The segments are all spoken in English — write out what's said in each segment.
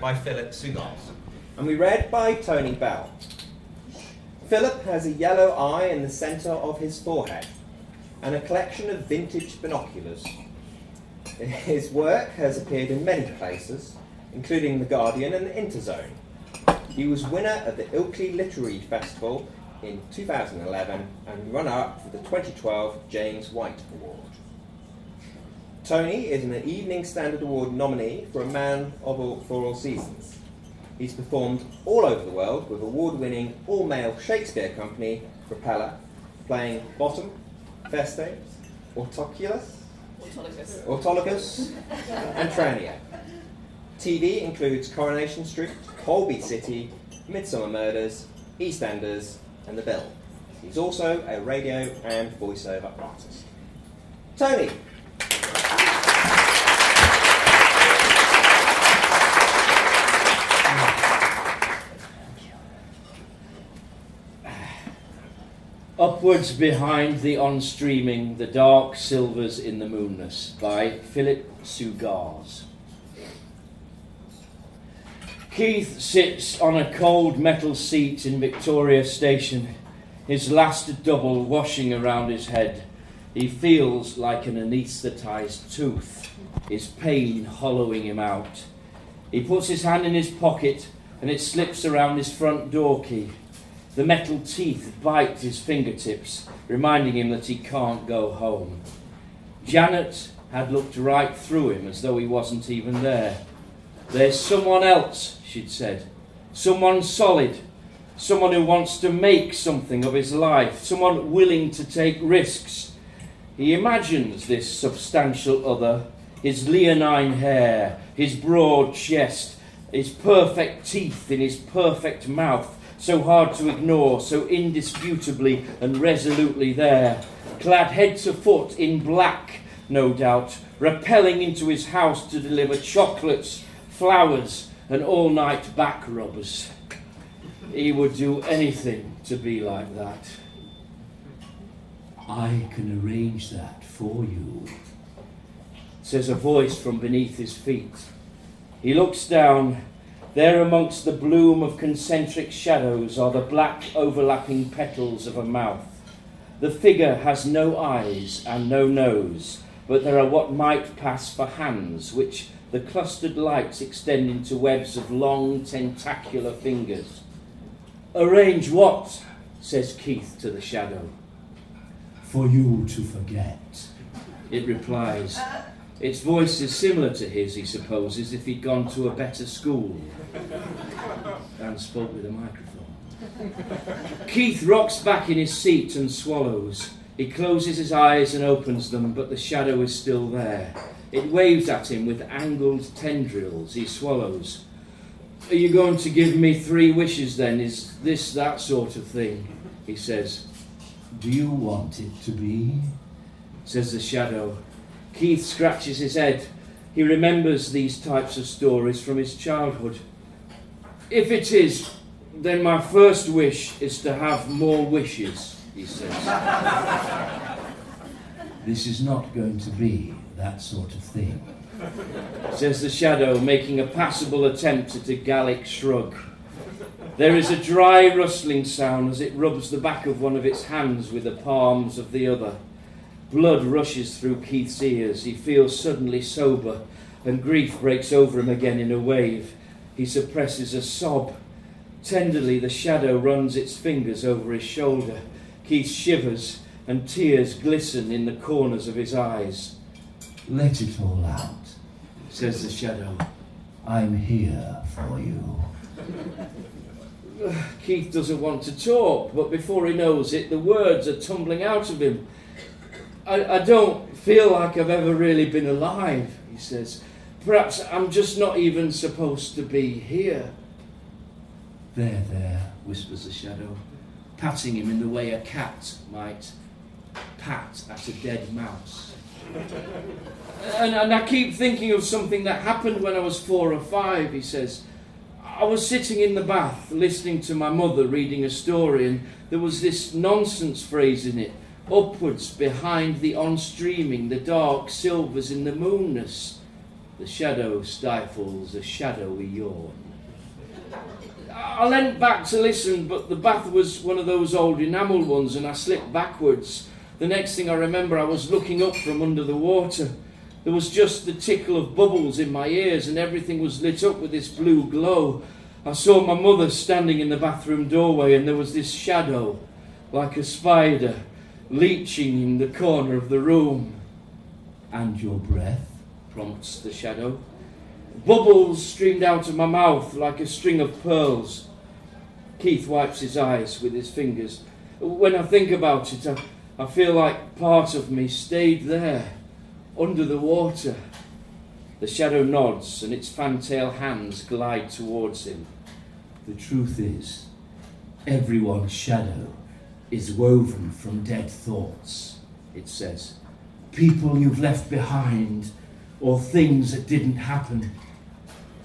by Philip Suggars. And we read by Tony Bell. Philip has a yellow eye in the centre of his forehead and a collection of vintage binoculars. His work has appeared in many places, including The Guardian and The Interzone. He was winner of the Ilkley Literary Festival in 2011 and runner up for the 2012 James White Award. Tony is an Evening Standard Award nominee for A Man of all, for All Seasons. He's performed all over the world with award winning all male Shakespeare company Propeller, playing Bottom, Feste, Autoculus, Autolycus. Autolycus, and Tranio. TV includes Coronation Street, Holby City, Midsomer Murders, EastEnders, and The Bill. He's also a radio and voiceover artist. Tony. Upwards behind the on streaming, the dark silvers in the moonness by Philip Suggars. Keith sits on a cold metal seat in Victoria Station, his last double washing around his head. He feels like an anaesthetized tooth, his pain hollowing him out. He puts his hand in his pocket and it slips around his front door key. The metal teeth bite his fingertips, reminding him that he can't go home. Janet had looked right through him as though he wasn't even there. There's someone else, she'd said. Someone solid. Someone who wants to make something of his life. Someone willing to take risks. He imagines this substantial other, his leonine hair, his broad chest, his perfect teeth in his perfect mouth, so hard to ignore, so indisputably and resolutely there, clad head to foot in black, no doubt, rappelling into his house to deliver chocolates, flowers, and all night back rubbers. He would do anything to be like that. I can arrange that for you. says a voice from beneath his feet. He looks down. There, amongst the bloom of concentric shadows, are the black overlapping petals of a mouth. The figure has no eyes and no nose, but there are what might pass for hands, which the clustered lights extend into webs of long tentacular fingers. Arrange what? says Keith to the shadow. For you to forget. It replies. Its voice is similar to his, he supposes, if he'd gone to a better school and spoke with a microphone. Keith rocks back in his seat and swallows. He closes his eyes and opens them, but the shadow is still there. It waves at him with angled tendrils. He swallows. Are you going to give me three wishes then? Is this that sort of thing? He says. Do you want it to be? Says the shadow. Keith scratches his head. He remembers these types of stories from his childhood. If it is, then my first wish is to have more wishes, he says. This is not going to be that sort of thing. Says the shadow, making a passable attempt at a Gallic shrug. There is a dry rustling sound as it rubs the back of one of its hands with the palms of the other. Blood rushes through Keith's ears. He feels suddenly sober, and grief breaks over him again in a wave. He suppresses a sob. Tenderly, the shadow runs its fingers over his shoulder. Keith shivers, and tears glisten in the corners of his eyes. Let it all out. Says the shadow. I'm here for you. Keith doesn't want to talk, but before he knows it, the words are tumbling out of him. I, I don't feel like I've ever really been alive, he says. Perhaps I'm just not even supposed to be here. There, there. whispers the shadow, patting him in the way a cat might pat at a dead mouse. And, and I keep thinking of something that happened when I was four or five, he says. I was sitting in the bath listening to my mother reading a story, and there was this nonsense phrase in it upwards behind the on streaming, the dark silvers in the moonness. The shadow stifles a shadowy yawn. I leant back to listen, but the bath was one of those old enamel ones, and I slipped backwards. The next thing I remember, I was looking up from under the water. There was just the tickle of bubbles in my ears, and everything was lit up with this blue glow. I saw my mother standing in the bathroom doorway, and there was this shadow, like a spider, leeching in the corner of the room. And your breath? prompts the shadow. Bubbles streamed out of my mouth like a string of pearls. Keith wipes his eyes with his fingers. When I think about it, I, I feel like part of me stayed there, under the water. The shadow nods and its fantail hands glide towards him. The truth is, everyone's shadow is woven from dead thoughts, it says. People you've left behind, or things that didn't happen.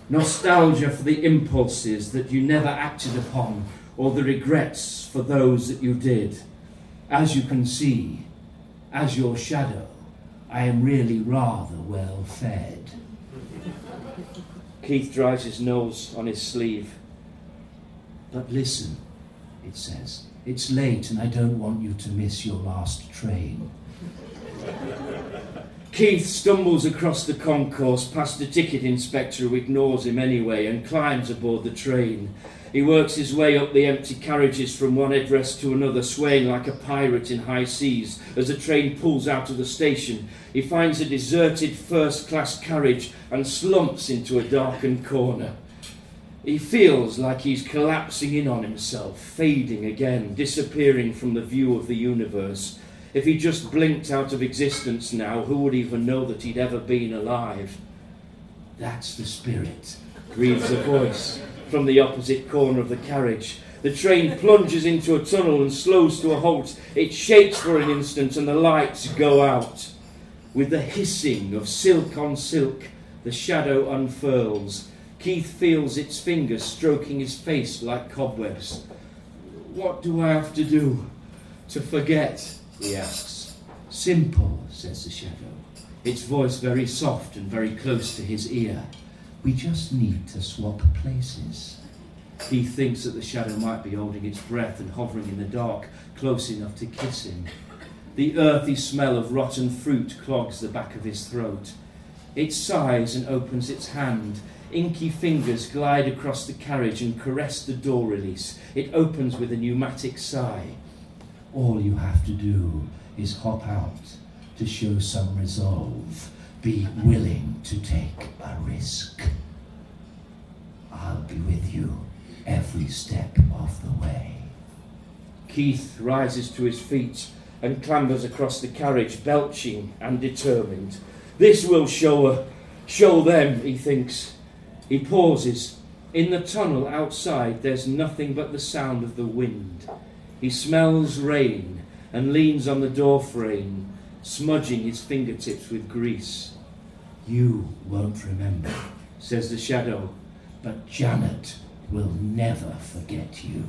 Nostalgia for the impulses that you never acted upon, or the regrets for those that you did. As you can see, as your shadow, I am really rather well fed. Keith dries his nose on his sleeve. But listen, it says. It's late and I don't want you to miss your last train. Keith stumbles across the concourse past the ticket inspector who ignores him anyway and climbs aboard the train. He works his way up the empty carriages from one headrest to another, swaying like a pirate in high seas. As the train pulls out of the station, he finds a deserted first class carriage and slumps into a darkened corner. He feels like he's collapsing in on himself, fading again, disappearing from the view of the universe. If he just blinked out of existence now, who would even know that he'd ever been alive? That's the spirit. breathes a voice from the opposite corner of the carriage. The train plunges into a tunnel and slows to a halt. It shakes for an instant and the lights go out. With the hissing of silk on silk, the shadow unfurls. Keith feels its fingers stroking his face like cobwebs. What do I have to do to forget? he asks. Simple, says the shadow. Its voice very soft and very close to his ear. We just need to swap places. He thinks that the shadow might be holding its breath and hovering in the dark, close enough to kiss him. The earthy smell of rotten fruit clogs the back of his throat. It sighs and opens its hand. Inky fingers glide across the carriage and caress the door release. It opens with a pneumatic sigh. All you have to do is hop out to show some resolve. Be willing to take a risk. I'll be with you every step of the way. Keith rises to his feet and clambers across the carriage, belching and determined. This will show her, show them, he thinks. He pauses. In the tunnel outside, there's nothing but the sound of the wind. He smells rain and leans on the door frame, smudging his fingertips with grease. You won't remember, Says the shadow. but Janet will never forget you.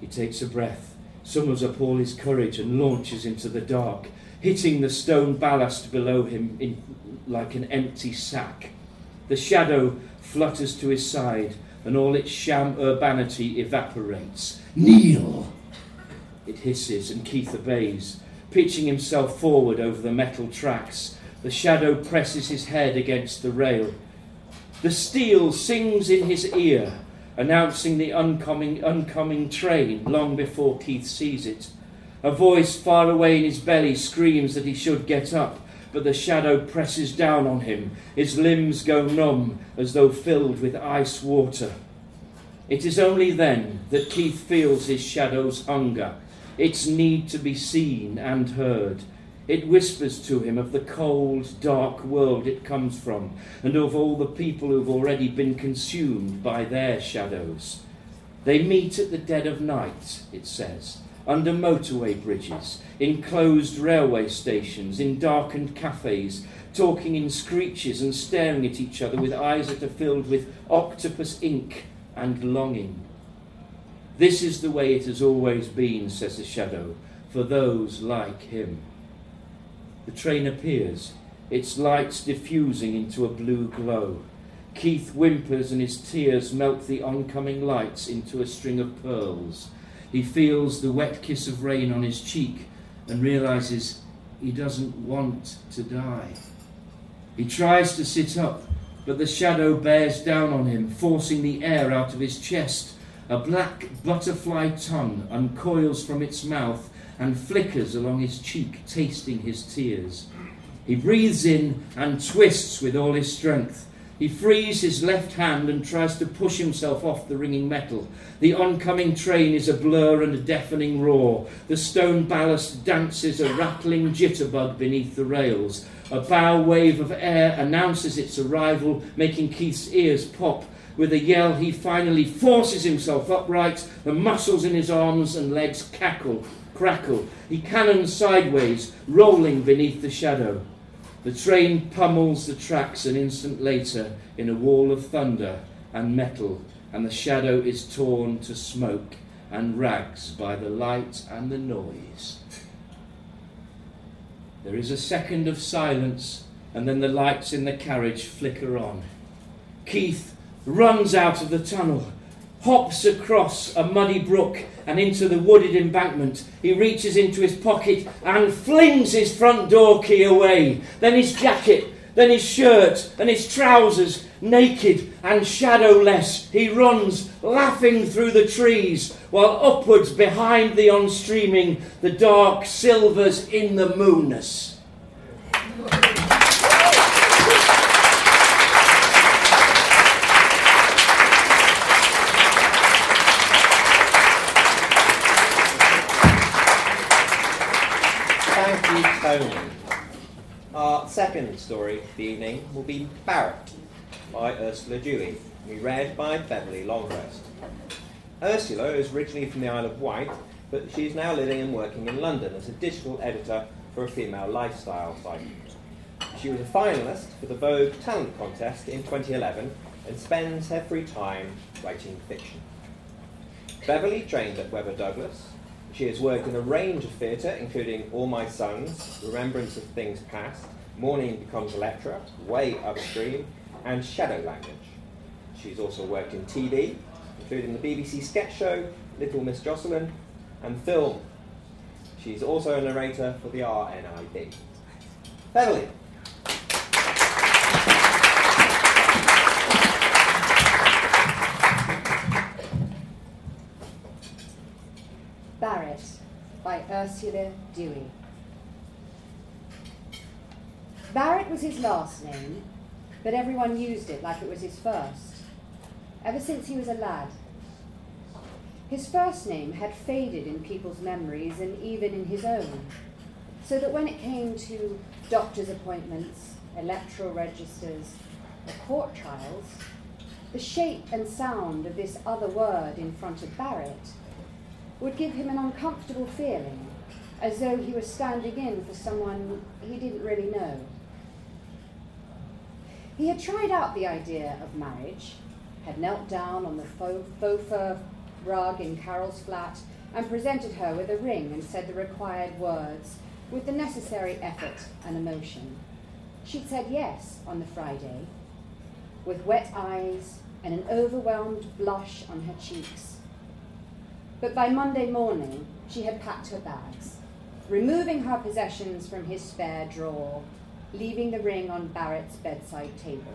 He takes a breath, summons up all his courage, and launches into the dark, hitting the stone ballast below him in, like an empty sack. The shadow flutters to his side, and all its sham urbanity evaporates. Kneel! It hisses, and Keith obeys, pitching himself forward over the metal tracks. The shadow presses his head against the rail. The steel sings in his ear, announcing the oncoming, oncoming train long before Keith sees it. A voice far away in his belly screams that he should get up, but the shadow presses down on him. His limbs go numb as though filled with ice water. It is only then that Keith feels his shadow's hunger, its need to be seen and heard. It whispers to him of the cold, dark world it comes from, and of all the people who've already been consumed by their shadows. They meet at the dead of night, it says, under motorway bridges, in closed railway stations, in darkened cafes, talking in screeches and staring at each other with eyes that are filled with octopus ink and longing. This is the way it has always been, says the shadow, for those like him. The train appears. its lights diffusing into a blue glow. Keith whimpers and his tears melt the oncoming lights into a string of pearls. He feels the wet kiss of rain on his cheek and realizes he doesn't want to die. He tries to sit up, but the shadow bears down on him, forcing the air out of his chest. A black butterfly tongue uncoils from its mouth and flickers along his cheek, tasting his tears. He breathes in and twists with all his strength. He frees his left hand and tries to push himself off the ringing metal. The oncoming train is a blur and a deafening roar. The stone ballast dances a rattling jitterbug beneath the rails. A bow wave of air announces its arrival, making Keith's ears pop. With a yell, he finally forces himself upright. The muscles in his arms and legs cackle, crackle. He cannons sideways, rolling beneath the shadow. The train pummels the tracks an instant later in a wall of thunder and metal, and the shadow is torn to smoke and rags by the light and the noise. There is a second of silence, and then the lights in the carriage flicker on. Keith runs out of the tunnel hops across a muddy brook and into the wooded embankment. He reaches into his pocket and flings his front door key away. Then his jacket, then his shirt and his trousers, naked and shadowless. He runs, laughing through the trees, while upwards behind the on streaming, the dark silvers in the moonness. Our second story of the evening will be Barrett by Ursula Dewey, be read by Beverly Longhurst. Ursula is originally from the Isle of Wight, but she is now living and working in London as a digital editor for a female lifestyle site. She was a finalist for the Vogue Talent Contest in 2011 and spends her free time writing fiction. Beverly trained at Webber Douglas she has worked in a range of theatre, including All My Sons, Remembrance of Things Past, Morning Becomes Electra, Way Upstream, and Shadow Language. She's also worked in TV, including the BBC sketch show Little Miss Jocelyn, and film. She's also a narrator for the RNIB. Beverly. Ursula Dewey. Barrett was his last name, but everyone used it like it was his first, ever since he was a lad. His first name had faded in people's memories and even in his own, so that when it came to doctor's appointments, electoral registers, or court trials, the shape and sound of this other word in front of Barrett would give him an uncomfortable feeling, as though he was standing in for someone he didn't really know. He had tried out the idea of marriage, had knelt down on the faux, fur rug in Carol's flat and presented her with a ring and said the required words with the necessary effort and emotion. She'd said yes on the Friday, with wet eyes and an overwhelmed blush on her cheeks. But by Monday morning, she had packed her bags, removing her possessions from his spare drawer, leaving the ring on Barrett's bedside table.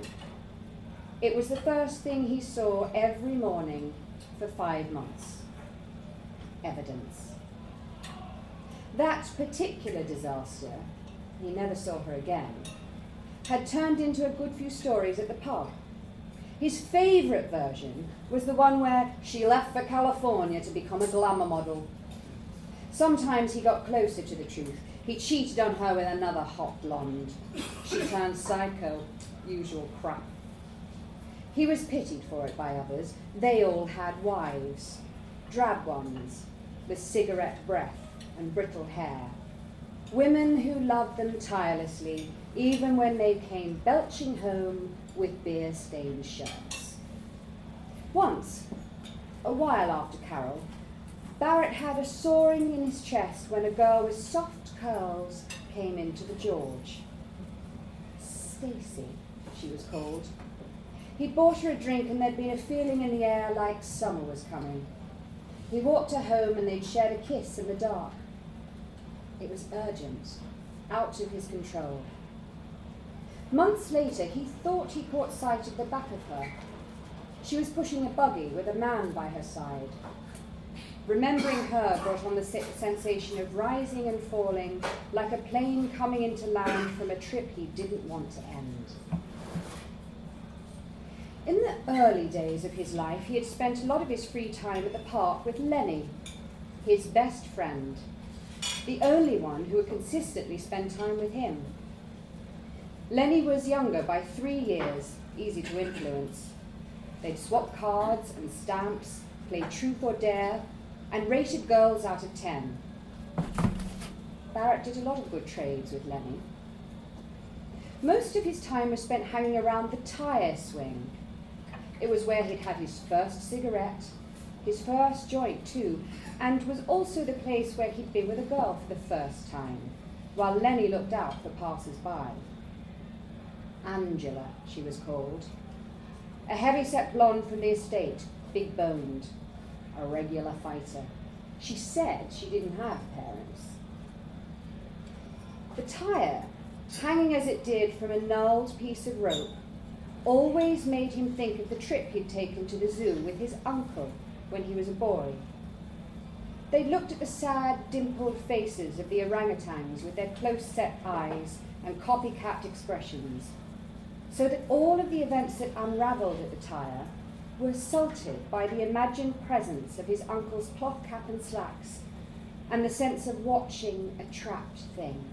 It was the first thing he saw every morning for five months. Evidence. That particular disaster, he never saw her again, had turned into a good few stories at the pub his favourite version was the one where she left for California to become a glamour model. Sometimes he got closer to the truth. He cheated on her with another hot blonde. She turned psycho, usual crap. He was pitied for it by others. They all had wives, drab ones, with cigarette breath and brittle hair. Women who loved them tirelessly, even when they came belching home with beer stained shirts. Once, a while after Carol, Barrett had a soaring in his chest when a girl with soft curls came into the George. Stacy, she was called. He'd bought her a drink and there'd been a feeling in the air like summer was coming. He walked her home and they'd shared a kiss in the dark. It was urgent, out of his control. Months later, he thought he caught sight of the back of her. She was pushing a buggy with a man by her side. Remembering her brought on the sensation of rising and falling like a plane coming into land from a trip he didn't want to end. In the early days of his life, he had spent a lot of his free time at the park with Lenny, his best friend, the only one who would consistently spend time with him. Lenny was younger by three years, easy to influence. They'd swap cards and stamps, play truth or dare, and rated girls out of ten. Barrett did a lot of good trades with Lenny. Most of his time was spent hanging around the tyre swing. It was where he'd had his first cigarette, his first joint too, and was also the place where he'd been with a girl for the first time, while Lenny looked out for passers by. Angela, she was called. A heavy-set blonde from the estate, big boned, a regular fighter. She said she didn't have parents. The tyre, hanging as it did from a gnarled piece of rope, always made him think of the trip he'd taken to the zoo with his uncle when he was a boy. They looked at the sad, dimpled faces of the orangutans with their close set eyes and copycat expressions, so that all of the events that unravelled at the tyre were assaulted by the imagined presence of his uncle's cloth cap and slacks and the sense of watching a trapped thing.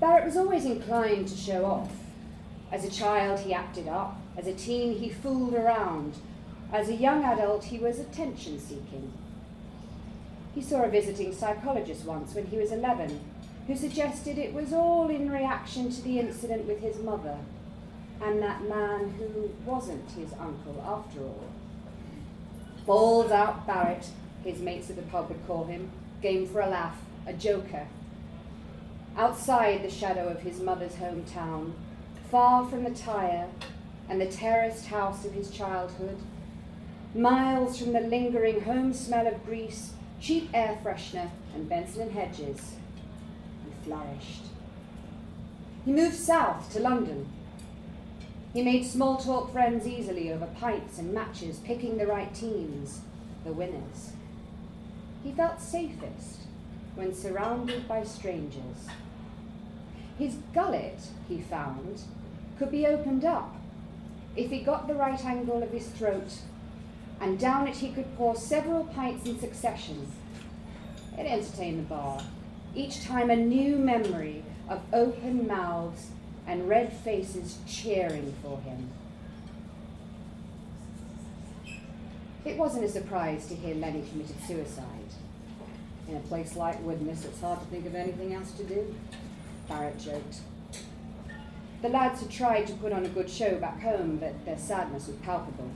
Barrett was always inclined to show off. As a child, he acted up. As a teen, he fooled around. As a young adult, he was attention seeking. He saw a visiting psychologist once when he was 11 who suggested it was all in reaction to the incident with his mother and that man who wasn't his uncle after all. Balls out Barrett, his mates at the pub would call him, game for a laugh, a joker. Outside the shadow of his mother's hometown, far from the tyre and the terraced house of his childhood, miles from the lingering home smell of grease, cheap air freshener, and Benson and Hedges, he flourished. He moved south to London he made small talk friends easily over pints and matches, picking the right teams, the winners. He felt safest when surrounded by strangers. His gullet, he found, could be opened up if he got the right angle of his throat, and down it he could pour several pints in succession. It entertained the bar, each time a new memory of open mouths and red faces cheering for him. It wasn't a surprise to hear Lenny committed suicide. In a place like Widnes, it's hard to think of anything else to do, Barrett joked. The lads had tried to put on a good show back home, but their sadness was palpable.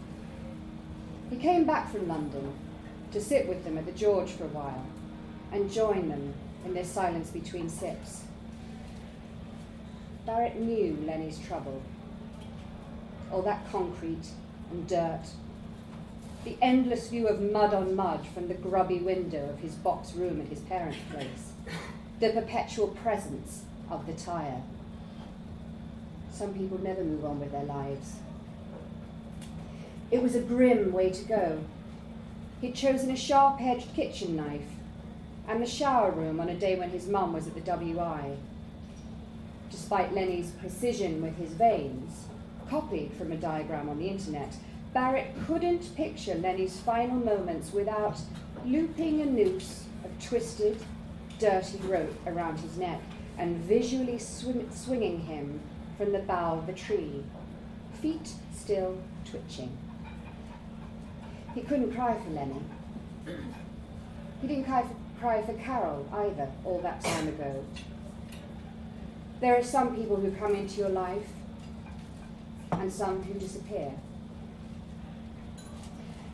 He came back from London to sit with them at the George for a while and join them in their silence between sips. Barrett knew Lenny's trouble. All that concrete and dirt. The endless view of mud on mud from the grubby window of his box room at his parents' place. The perpetual presence of the tyre. Some people never move on with their lives. It was a grim way to go. He'd chosen a sharp edged kitchen knife and the shower room on a day when his mum was at the WI despite Lenny's precision with his veins, copied from a diagram on the internet, Barrett couldn't picture Lenny's final moments without looping a noose of twisted, dirty rope around his neck and visually swing- swinging him from the bough of the tree, feet still twitching. He couldn't cry for Lenny. He didn't cry for, cry for Carol either, all that time ago. There are some people who come into your life and some who disappear.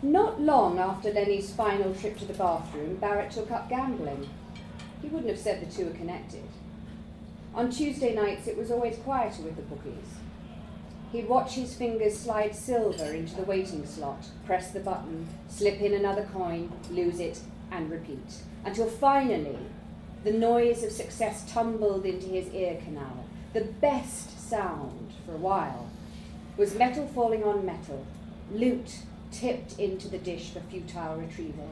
Not long after Lenny's final trip to the bathroom, Barrett took up gambling. He wouldn't have said the two are connected. On Tuesday nights, it was always quieter with the bookies. He'd watch his fingers slide silver into the waiting slot, press the button, slip in another coin, lose it, and repeat, until finally the noise of success tumbled into his ear canal. The best sound, for a while, was metal falling on metal, loot tipped into the dish for futile retrieval.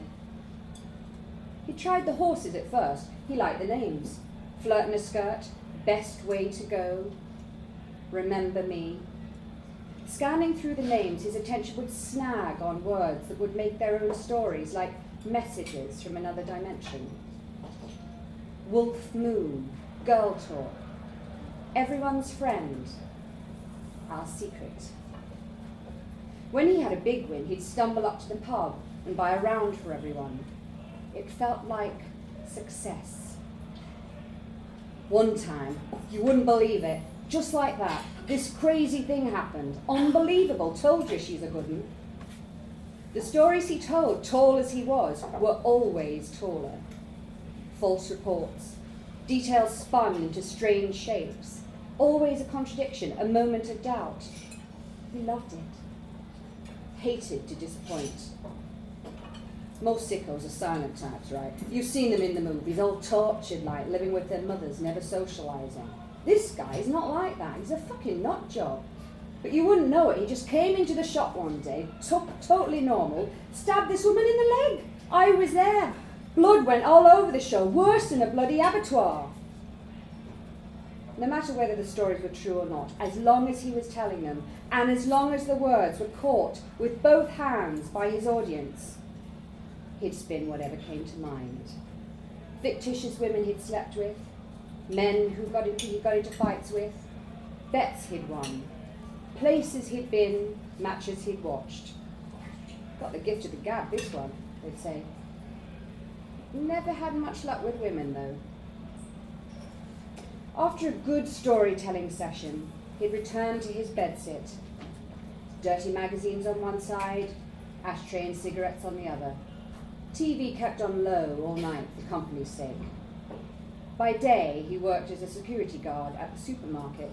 He tried the horses at first. He liked the names. Flirt in a skirt, best way to go, remember me. Scanning through the names, his attention would snag on words that would make their own stories, like messages from another dimension. Wolf Moon, Girl Talk, Everyone's Friend, Our Secret. When he had a big win, he'd stumble up to the pub and buy a round for everyone. It felt like success. One time, you wouldn't believe it, just like that, this crazy thing happened. Unbelievable, told you she's a good one. The stories he told, tall as he was, were always taller. False reports, details spun into strange shapes, always a contradiction, a moment of doubt. He loved it hated to disappoint. Most sickos are silent types, right? You've seen them in the movies, all tortured like, living with their mothers, never socialising. This guy is not like that. He's a fucking nut job. But you wouldn't know it. He just came into the shop one day, took totally normal, stabbed this woman in the leg. I was there. Blood went all over the show, worse than a bloody abattoir no matter whether the stories were true or not, as long as he was telling them, and as long as the words were caught with both hands by his audience, he'd spin whatever came to mind. Fictitious women he'd slept with, men who got into, he got into fights with, bets he'd won, places he'd been, matches he'd watched. Got the gift of the gab, this one, they'd say. Never had much luck with women, though. After a good storytelling session, he'd return to his bedsit. Dirty magazines on one side, ashtray and cigarettes on the other. TV kept on low all night for company's sake. By day, he worked as a security guard at the supermarket,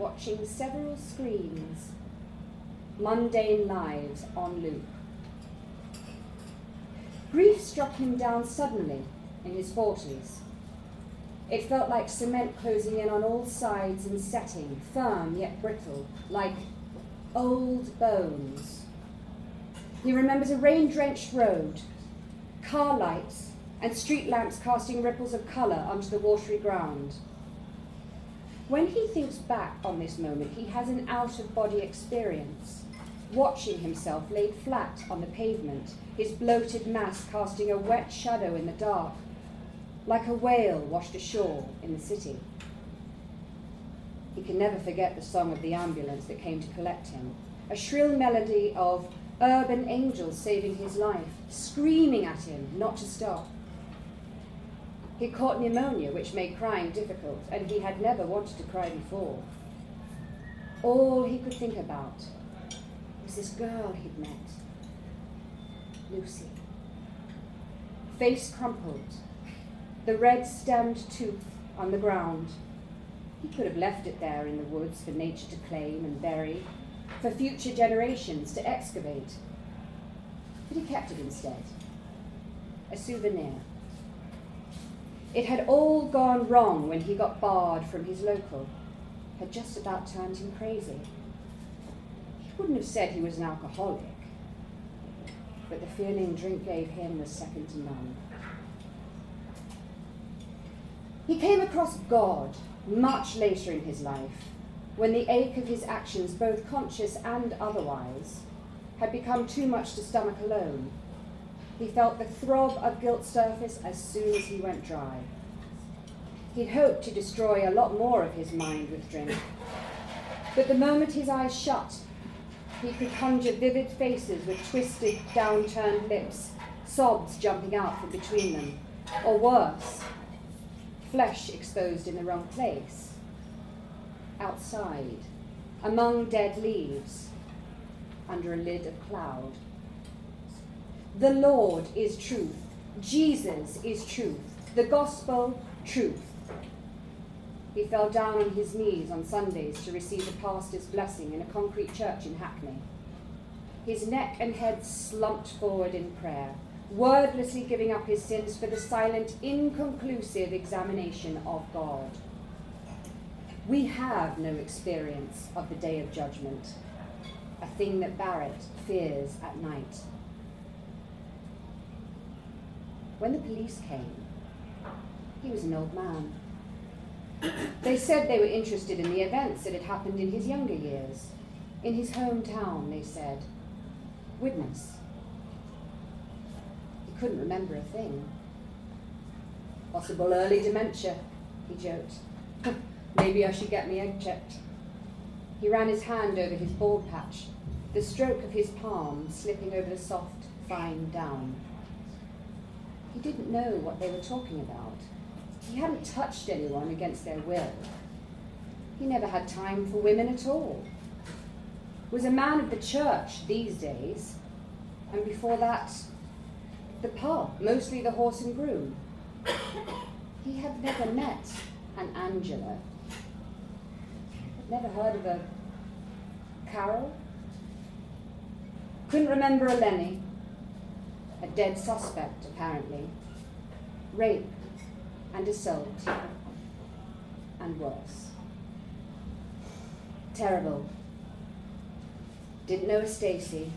watching several screens, mundane lives on loop. Grief struck him down suddenly in his 40s. It felt like cement closing in on all sides and setting, firm yet brittle, like old bones. He remembers a rain drenched road, car lights, and street lamps casting ripples of colour onto the watery ground. When he thinks back on this moment, he has an out of body experience, watching himself laid flat on the pavement, his bloated mass casting a wet shadow in the dark like a whale washed ashore in the city. He can never forget the song of the ambulance that came to collect him, a shrill melody of urban angels saving his life, screaming at him not to stop. He caught pneumonia, which made crying difficult, and he had never wanted to cry before. All he could think about was this girl he'd met, Lucy. Face crumpled, the red stemmed tooth on the ground. He could have left it there in the woods for nature to claim and bury, for future generations to excavate. But he kept it instead, a souvenir. It had all gone wrong when he got barred from his local, had just about turned him crazy. He wouldn't have said he was an alcoholic, but the feeling drink gave him was second to none. He came across God much later in his life, when the ache of his actions, both conscious and otherwise, had become too much to stomach alone. He felt the throb of guilt surface as soon as he went dry. He'd hoped to destroy a lot more of his mind with drink. But the moment his eyes shut, he could conjure vivid faces with twisted, downturned lips, sobs jumping out from between them, or worse, flesh exposed in the wrong place, outside, among dead leaves, under a lid of cloud. The Lord is truth. Jesus is truth. The gospel, truth. He fell down on his knees on Sundays to receive the pastor's blessing in a concrete church in Hackney. His neck and head slumped forward in prayer, wordlessly giving up his sins for the silent, inconclusive examination of God. We have no experience of the day of judgment, a thing that Barrett fears at night. When the police came, he was an old man. They said they were interested in the events that had happened in his younger years. In his hometown, they said. Witness. He couldn't remember a thing. Possible early dementia, he joked. Maybe I should get me egg checked. He ran his hand over his bald patch, the stroke of his palm slipping over the soft, fine down. He didn't know what they were talking about. He hadn't touched anyone against their will. He never had time for women at all. Was a man of the church these days, and before that, the pub, mostly the horse and groom. He had never met an Angela. Never heard of a Carol. Couldn't remember a Lenny. Dead suspect, apparently. Rape and assault. And worse. Terrible. Didn't know a Stacy.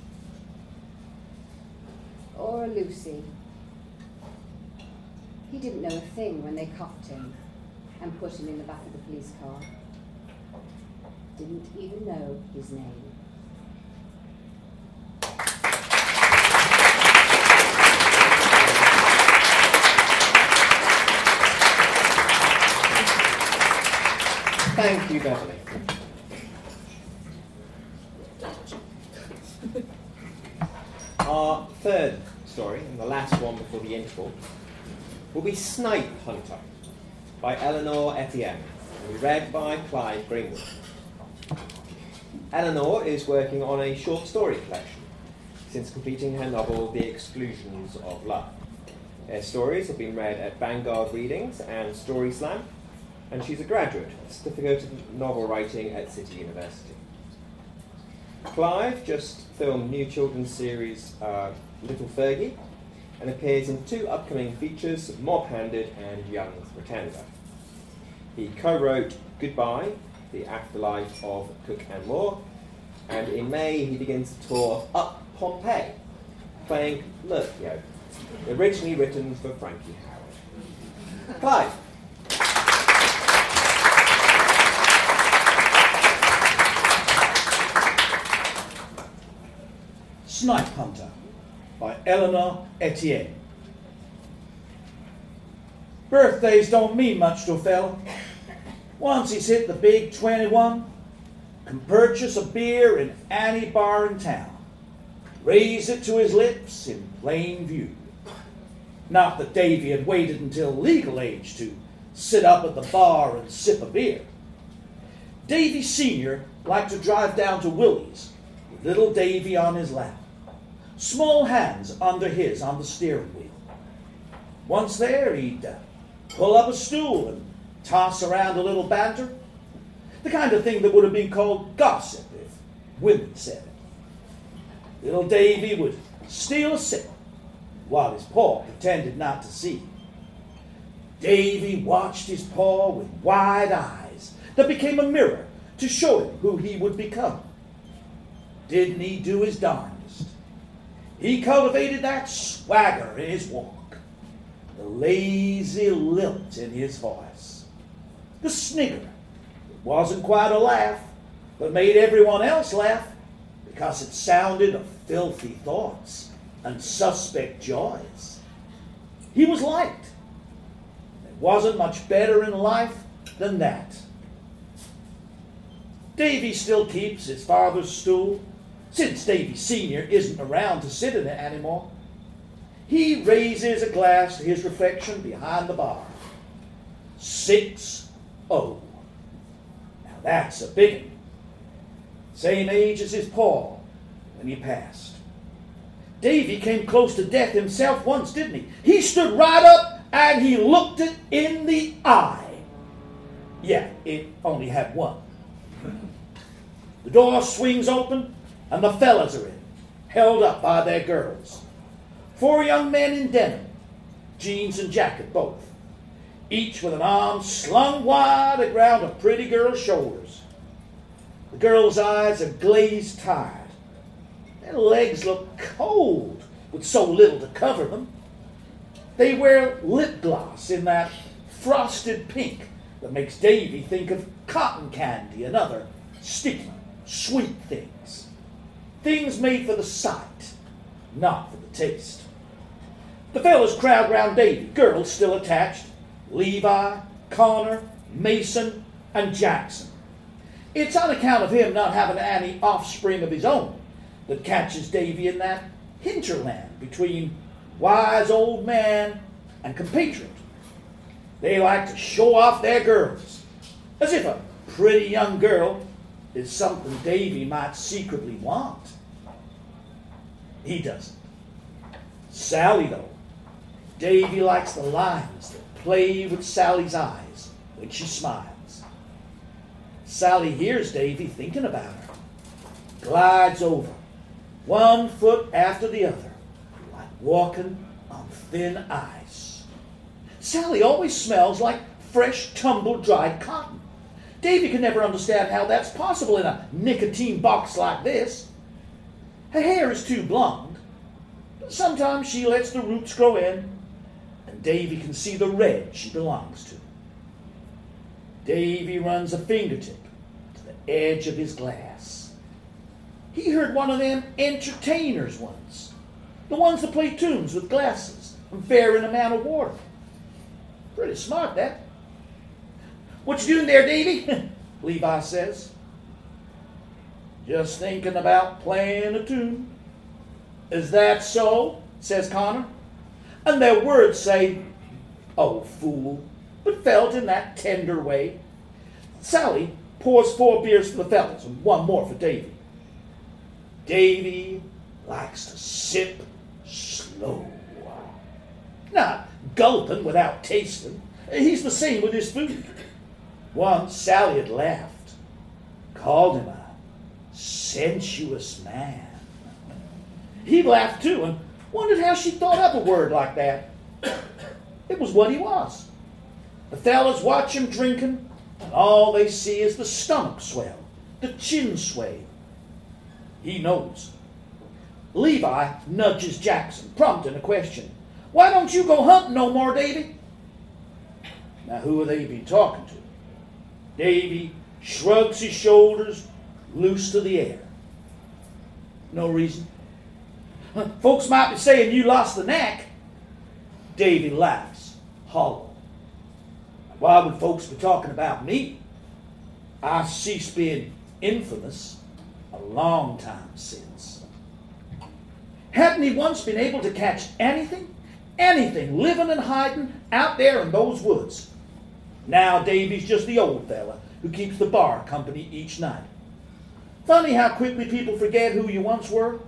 Or a Lucy. He didn't know a thing when they cuffed him and put him in the back of the police car. Didn't even know his name. Thank you, Beverly. Our third story, and the last one before the interval, will be Snipe Hunter by Eleanor Etienne, and read by Clive Greenwood. Eleanor is working on a short story collection since completing her novel The Exclusions of Love. Her stories have been read at Vanguard Readings and Story Slam, and she's a graduate certificate of novel writing at City University. Clive just filmed new children's series uh, Little Fergie and appears in two upcoming features Mob Handed and Young's Pretender. He co wrote Goodbye, The Afterlife of Cook and Moore, and in May he begins a tour Up Pompeii, playing Lurcio, originally written for Frankie Howerd. Clive! Snipe Hunter by Eleanor Etienne. Birthdays don't mean much to a fella. Once he's hit the big 21, can purchase a beer in any bar in town, raise it to his lips in plain view. Not that Davy had waited until legal age to sit up at the bar and sip a beer. Davy Sr. liked to drive down to Willie's with little Davy on his lap, small hands under his on the steering wheel. Once there, he'd uh, pull up a stool and toss around a little banter, the kind of thing that would have been called gossip if women said it. Little Davy would steal a sip while his paw pretended not to see. Davy watched his paw with wide eyes that became a mirror to show him who he would become. Didn't he do his darndest? He cultivated that swagger in his walk, the lazy lilt in his voice, the snigger. It wasn't quite a laugh, but made everyone else laugh because it sounded of filthy thoughts and suspect joys. He was liked. There wasn't much better in life than that. Davy still keeps his father's stool, since Davy Sr. isn't around to sit in it anymore. He raises a glass to his reflection behind the bar. Six oh. Now that's a big one. Same age as his paw when he passed. Davy came close to death himself once, didn't he? He stood right up and he looked it in the eye. Yeah, it only had one. The door swings open, and the fellas are in, held up by their girls. Four young men in denim, jeans and jacket both, each with an arm slung wide around a pretty girl's shoulders. The girl's eyes are glazed tired. Their legs look cold with so little to cover them. They wear lip gloss in that frosted pink that makes Davy think of cotton candy and other sticky, sweet things. Things made for the sight, not for the taste. The fellows crowd round Davy, girls still attached Levi, Connor, Mason, and Jackson. It's on account of him not having any offspring of his own that catches Davy in that hinterland between wise old man and compatriot. They like to show off their girls, as if a pretty young girl is something Davy might secretly want. He doesn't. Sally, though, Davy likes the lines that play with Sally's eyes when she smiles. Sally hears Davy thinking about her, glides over, one foot after the other, like walking on thin ice. Sally always smells like fresh, tumble dried cotton. Davy can never understand how that's possible in a nicotine box like this. Her hair is too blonde, but sometimes she lets the roots grow in, and Davy can see the red she belongs to. Davy runs a fingertip to the edge of his glass. He heard one of them entertainers once, the ones that play tunes with glasses and fare in a man of water. Pretty smart, that. What you doing there, Davy? Levi says. Just thinking about playing a tune. Is that so? says Connor. And their words say, Oh, fool, but felt in that tender way. Sally pours four beers for the fellas and one more for Davy. Davy likes to sip slow. Not gulping without tasting. He's the same with his food. Once Sally had laughed, called him a sensuous man. He laughed too and wondered how she thought up a word like that. It was what he was. The fellas watch him drinking, and all they see is the stomach swell, the chin sway. He knows. Levi nudges Jackson, prompting a question. Why don't you go hunting no more, Davy? Now, who have they been talking to? Davy shrugs his shoulders loose to the air. No reason. Folks might be saying you lost the knack. Davy laughs, hollow. Why would folks be talking about me? I ceased being infamous a long time since. Hadn't he once been able to catch anything, anything living and hiding out there in those woods? Now Davy's just the old fella who keeps the bar company each night. Funny how quickly people forget who you once were.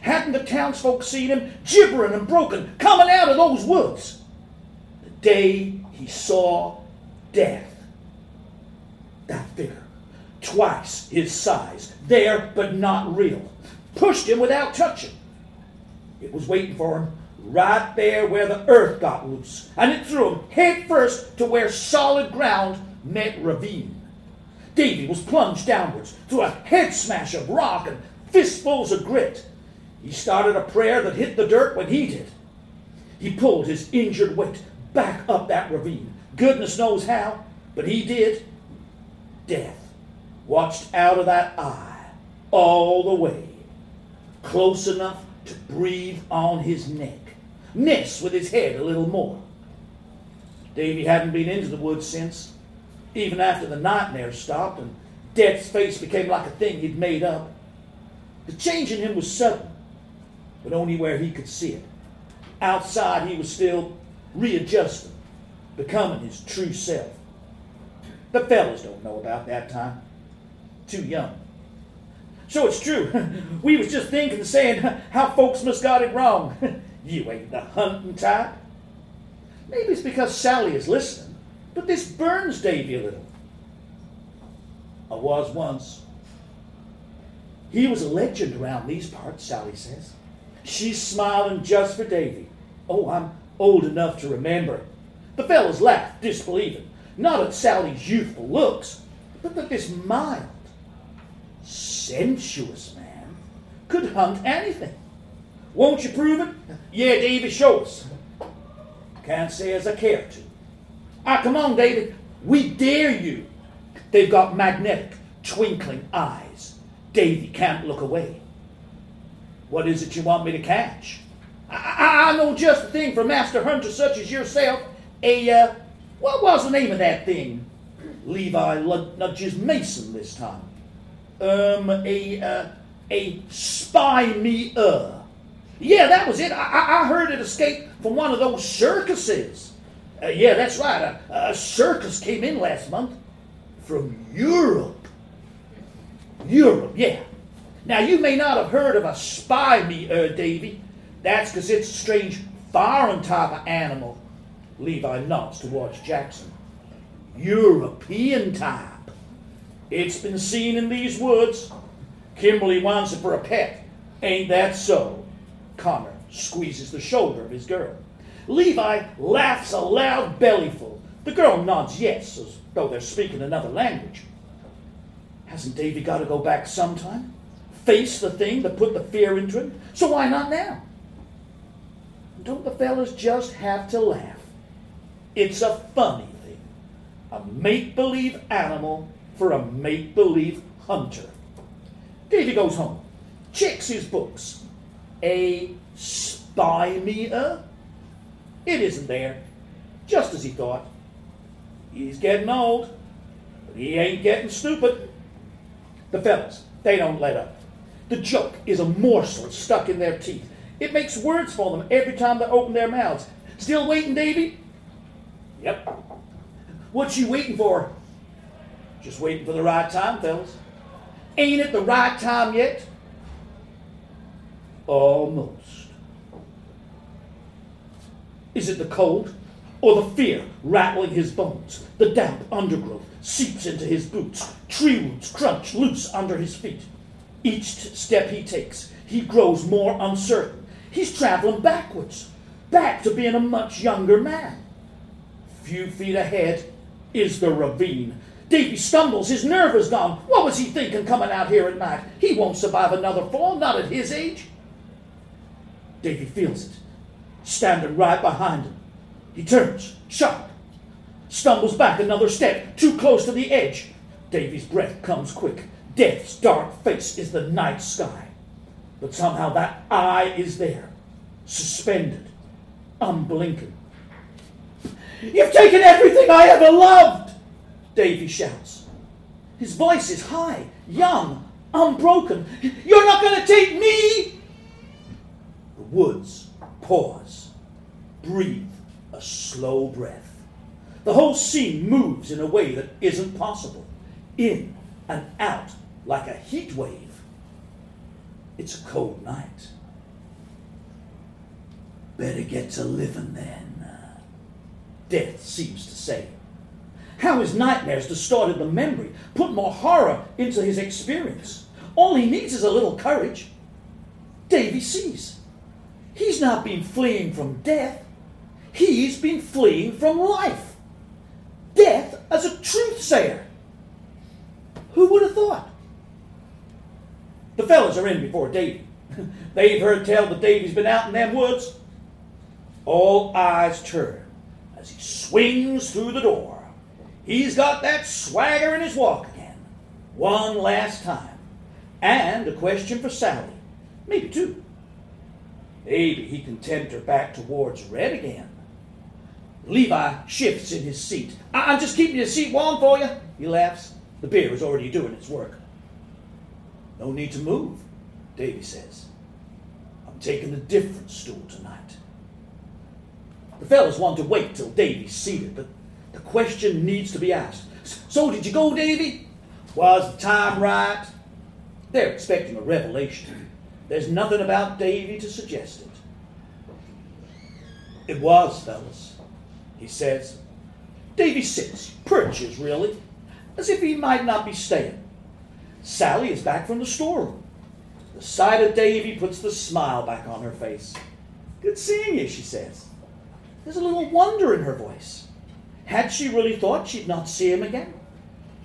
Hadn't the townsfolk seen him gibbering and broken coming out of those woods? The day he saw death. That figure, twice his size, there but not real, pushed him without touching. It was waiting for him right there where the earth got loose, and it threw him head first to where solid ground met ravine. Davy was plunged downwards through a head smash of rock and fistfuls of grit. He started a prayer that hit the dirt when he did. He pulled his injured weight back up that ravine. Goodness knows how, but he did. Death watched out of that eye all the way, close enough to breathe on his neck, mess with his head a little more. Davy hadn't been into the woods since, even after the nightmare stopped and Death's face became like a thing he'd made up. The change in him was sudden, but only where he could see it. Outside, he was still readjusting, becoming his true self. The fellas don't know about that time. Too young. So it's true. We was just thinking, saying how folks must got it wrong. You ain't the hunting type. Maybe it's because Sally is listening, but this burns Davy a little. I was once. He was a legend around these parts, Sally says. She's smiling just for Davy. Oh, I'm old enough to remember. The fellows laughed, disbelieving, not at Sally's youthful looks, but that this mild, sensuous man could hunt anything. Won't you prove it? Yeah, Davy, show us. Can't say as I care to. Ah, come on, David. We dare you. They've got magnetic, twinkling eyes. Davy can't look away. What is it you want me to catch? I, I, I know just the thing for master hunter such as yourself. A, uh, what was the name of that thing? Levi nudges Mason this time. Um, a, uh, a spy me uh. Yeah, that was it. I, I heard it escape from one of those circuses. Uh, yeah, that's right. A, a circus came in last month from Europe. Europe, yeah. Now, you may not have heard of a spy me, uh, Davy. That's because it's a strange foreign type of animal. Levi nods towards Jackson. European type. It's been seen in these woods. Kimberly wants it for a pet. Ain't that so? Connor squeezes the shoulder of his girl. Levi laughs a loud bellyful. The girl nods yes, as though they're speaking another language. Hasn't Davy got to go back sometime? Face the thing that put the fear into him? So why not now? Don't the fellas just have to laugh? It's a funny thing. A make believe animal for a make believe hunter. Davy goes home, checks his books. A spy meter? It isn't there. Just as he thought. He's getting old, but he ain't getting stupid. The fellas, they don't let up. The joke is a morsel stuck in their teeth. It makes words for them every time they open their mouths. Still waiting, Davy? Yep. What you waiting for? Just waiting for the right time, fellas. Ain't it the right time yet? Almost. Is it the cold or the fear rattling his bones? The damp undergrowth seeps into his boots. Tree roots crunch loose under his feet. Each step he takes, he grows more uncertain. He's traveling backwards, back to being a much younger man. Few feet ahead is the ravine. Davy stumbles, his nerve is gone. What was he thinking coming out here at night? He won't survive another fall, not at his age. Davy feels it, standing right behind him. He turns, sharp, stumbles back another step, too close to the edge. Davy's breath comes quick. Death's dark face is the night sky. But somehow that eye is there, suspended, unblinking. You've taken everything I ever loved, Davy shouts. His voice is high, young, unbroken. You're not going to take me! The woods pause, breathe a slow breath. The whole scene moves in a way that isn't possible, in and out like a heat wave. It's a cold night. Better get to living then, Death seems to say. How his nightmares distorted the memory, put more horror into his experience. All he needs is a little courage. Davy sees. He's not been fleeing from death. He's been fleeing from life. Death as a truth sayer. Who would have thought? The fellas are in before Davy. They've heard tell that Davy's been out in them woods. All eyes turn as he swings through the door. He's got that swagger in his walk again. One last time. And a question for Sally. Maybe two. Maybe he can tempt her back towards red again. Levi shifts in his seat. I- am just keeping your seat warm for you, he laughs. The beer is already doing its work. No need to move, Davy says. I'm taking a different stool tonight. The fellows want to wait till Davy's seated, but the question needs to be asked. So did you go, Davy? Was the time right? They're expecting a revelation. There's nothing about Davy to suggest it. It was, fellas, he says. Davy sits, perches really, as if he might not be staying. Sally is back from the storeroom. The sight of Davy puts the smile back on her face. Good seeing you, she says. There's a little wonder in her voice. Had she really thought she'd not see him again?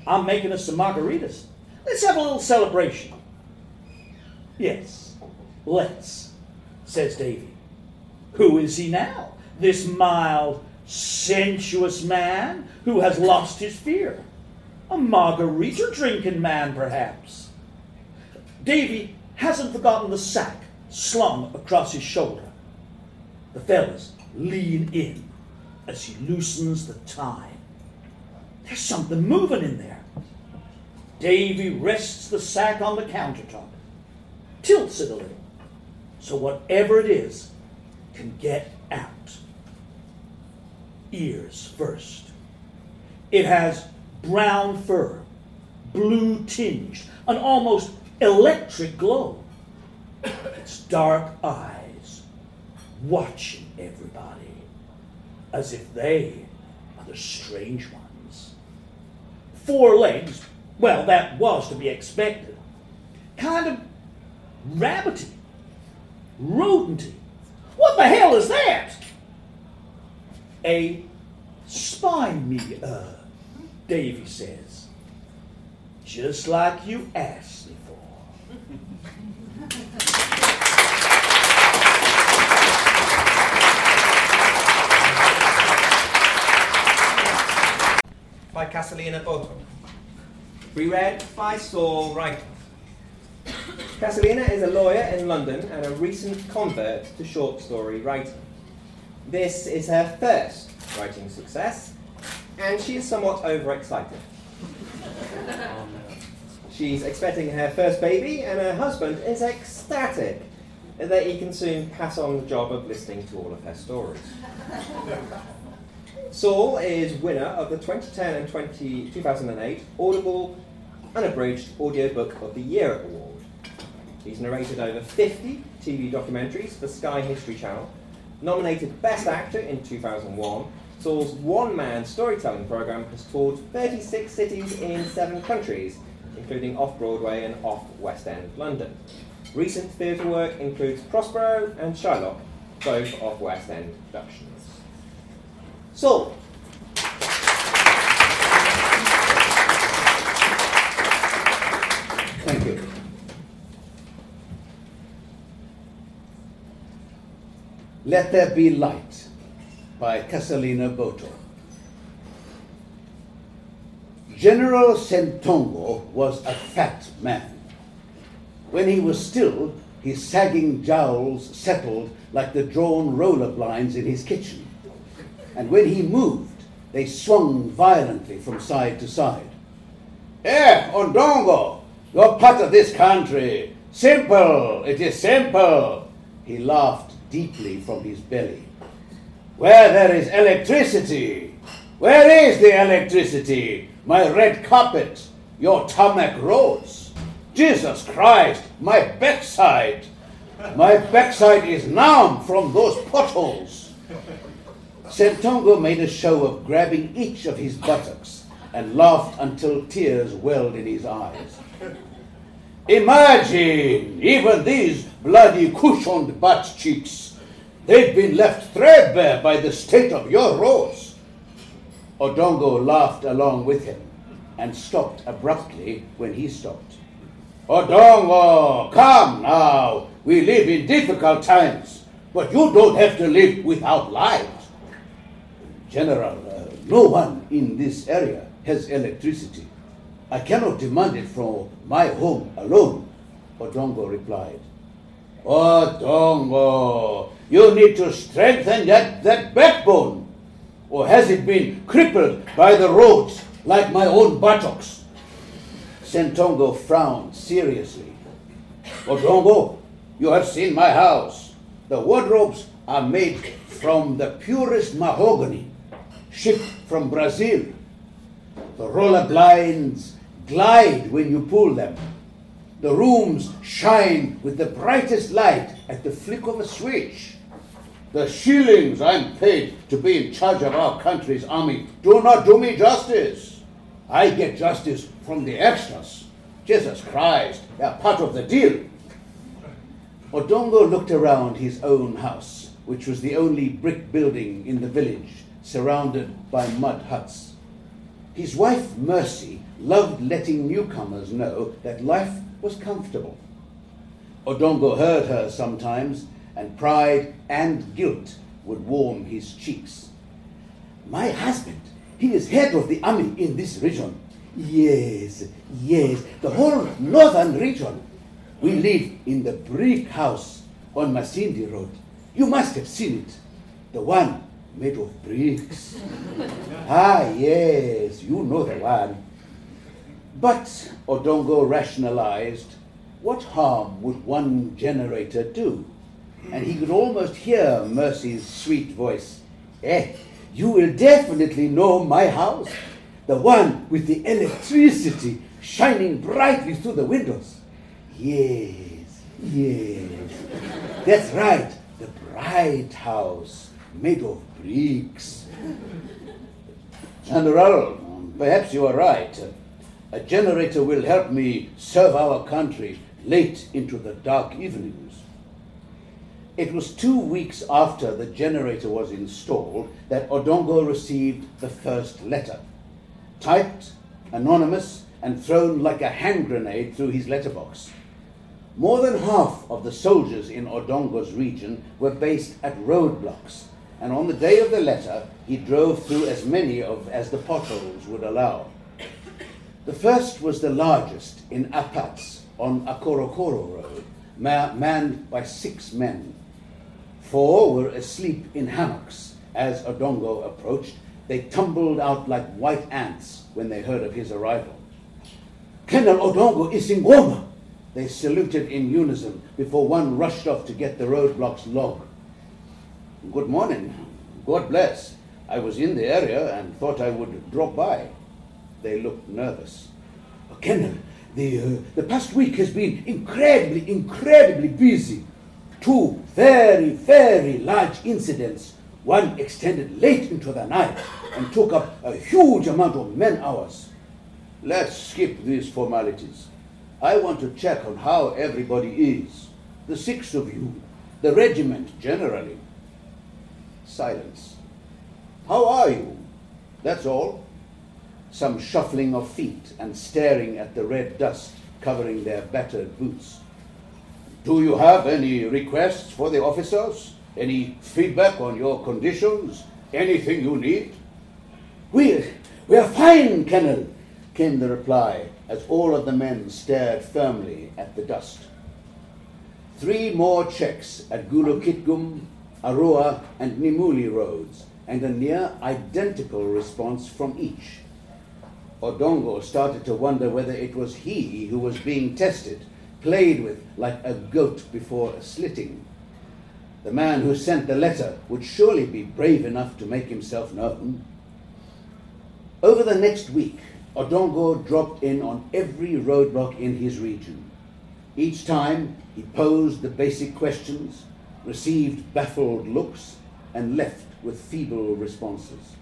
I'm making us some margaritas. Let's have a little celebration. Yes, let's, says Davy. Who is he now? This mild, sensuous man who has lost his fear. A margarita drinking man, perhaps. Davy hasn't forgotten the sack slung across his shoulder. The fellas lean in as he loosens the tie. There's something moving in there. Davy rests the sack on the countertop, tilts it a little, so whatever it is can get out. Ears first. It has brown fur, blue tinged, an almost electric glow. Its dark eyes watching everybody as if they are the strange ones. Four legs, well, that was to be expected. Kind of rabbity, rodenty. What the hell is that? A spine meter, Davy says. Just like you asked me for. by Casalina Boto. Reread by Saul Wright. Casalina is a lawyer in London and a recent convert to short story writing. This is her first writing success, and she is somewhat overexcited. She's expecting her first baby, and her husband is ecstatic that he can soon pass on the job of listening to all of her stories. Saul is winner of the 2010 and 20, 2008 Audible Unabridged Audiobook of the Year Award. He's narrated over 50 TV documentaries for Sky History Channel, nominated Best Actor in 2001. Saul's one man storytelling program has toured 36 cities in seven countries, including off Broadway and off West End London. Recent theatre work includes Prospero and Shylock, both off West End productions. So, Thank you. Let There Be Light by Casalina Boto. General Sentongo was a fat man. When he was still, his sagging jowls settled like the drawn roller blinds in his kitchen. And when he moved, they swung violently from side to side. Eh, Ondongo, you're part of this country. Simple, it is simple. He laughed deeply from his belly. Where there is electricity, where is the electricity? My red carpet, your tarmac roads. Jesus Christ, my backside. My backside is numb from those potholes. Sentongo made a show of grabbing each of his buttocks and laughed until tears welled in his eyes. Imagine, even these bloody cushioned butt cheeks, they've been left threadbare by the state of your roads. Odongo laughed along with him and stopped abruptly when he stopped. Odongo, come now. We live in difficult times, but you don't have to live without light. General, uh, no one in this area has electricity. I cannot demand it from my home alone, Odongo replied. Odongo, you need to strengthen that, that backbone. Or has it been crippled by the roads like my own buttocks? Sentongo frowned seriously. Odongo, you have seen my house. The wardrobes are made from the purest mahogany, shipped from Brazil. The roller blinds glide when you pull them. The rooms shine with the brightest light at the flick of a switch. The shillings I'm paid to be in charge of our country's army do not do me justice. I get justice from the extras. Jesus Christ, they're part of the deal. Odongo looked around his own house, which was the only brick building in the village, surrounded by mud huts. His wife, Mercy, loved letting newcomers know that life was comfortable. Odongo heard her sometimes, and pride and guilt would warm his cheeks. My husband, he is head of the army in this region. Yes, yes, the whole northern region. We live in the brick house on Masindi Road. You must have seen it. The one made of bricks. ah, yes, you know the one. But Odongo rationalized what harm would one generator do? And he could almost hear Mercy's sweet voice. Eh, you will definitely know my house, the one with the electricity shining brightly through the windows. Yes, yes. That's right, the bright house made of bricks. General, perhaps you are right. A generator will help me serve our country late into the dark evenings. It was two weeks after the generator was installed that Odongo received the first letter. Typed, anonymous, and thrown like a hand grenade through his letterbox. More than half of the soldiers in Odongo's region were based at roadblocks, and on the day of the letter, he drove through as many of as the potholes would allow. The first was the largest in Apats on Akorokoro Road, ma- manned by six men. Four were asleep in hammocks. As Odongo approached, they tumbled out like white ants when they heard of his arrival. Colonel Odongo Isingoma! They saluted in unison before one rushed off to get the roadblock's log. Good morning. God bless. I was in the area and thought I would drop by. They looked nervous. Colonel, the, uh, the past week has been incredibly, incredibly busy. Two very, very large incidents. One extended late into the night and took up a huge amount of men hours. Let's skip these formalities. I want to check on how everybody is. The six of you, the regiment generally. Silence. How are you? That's all. Some shuffling of feet and staring at the red dust covering their battered boots. Do you have any requests for the officers? Any feedback on your conditions? Anything you need? We're, we're fine, Colonel, came the reply as all of the men stared firmly at the dust. Three more checks at Gulu-Kitgum, Arua, and Nimule roads, and a near identical response from each. Odongo started to wonder whether it was he who was being tested, played with like a goat before a slitting. The man who sent the letter would surely be brave enough to make himself known. Over the next week, Odongo dropped in on every roadblock in his region. Each time, he posed the basic questions, received baffled looks, and left with feeble responses.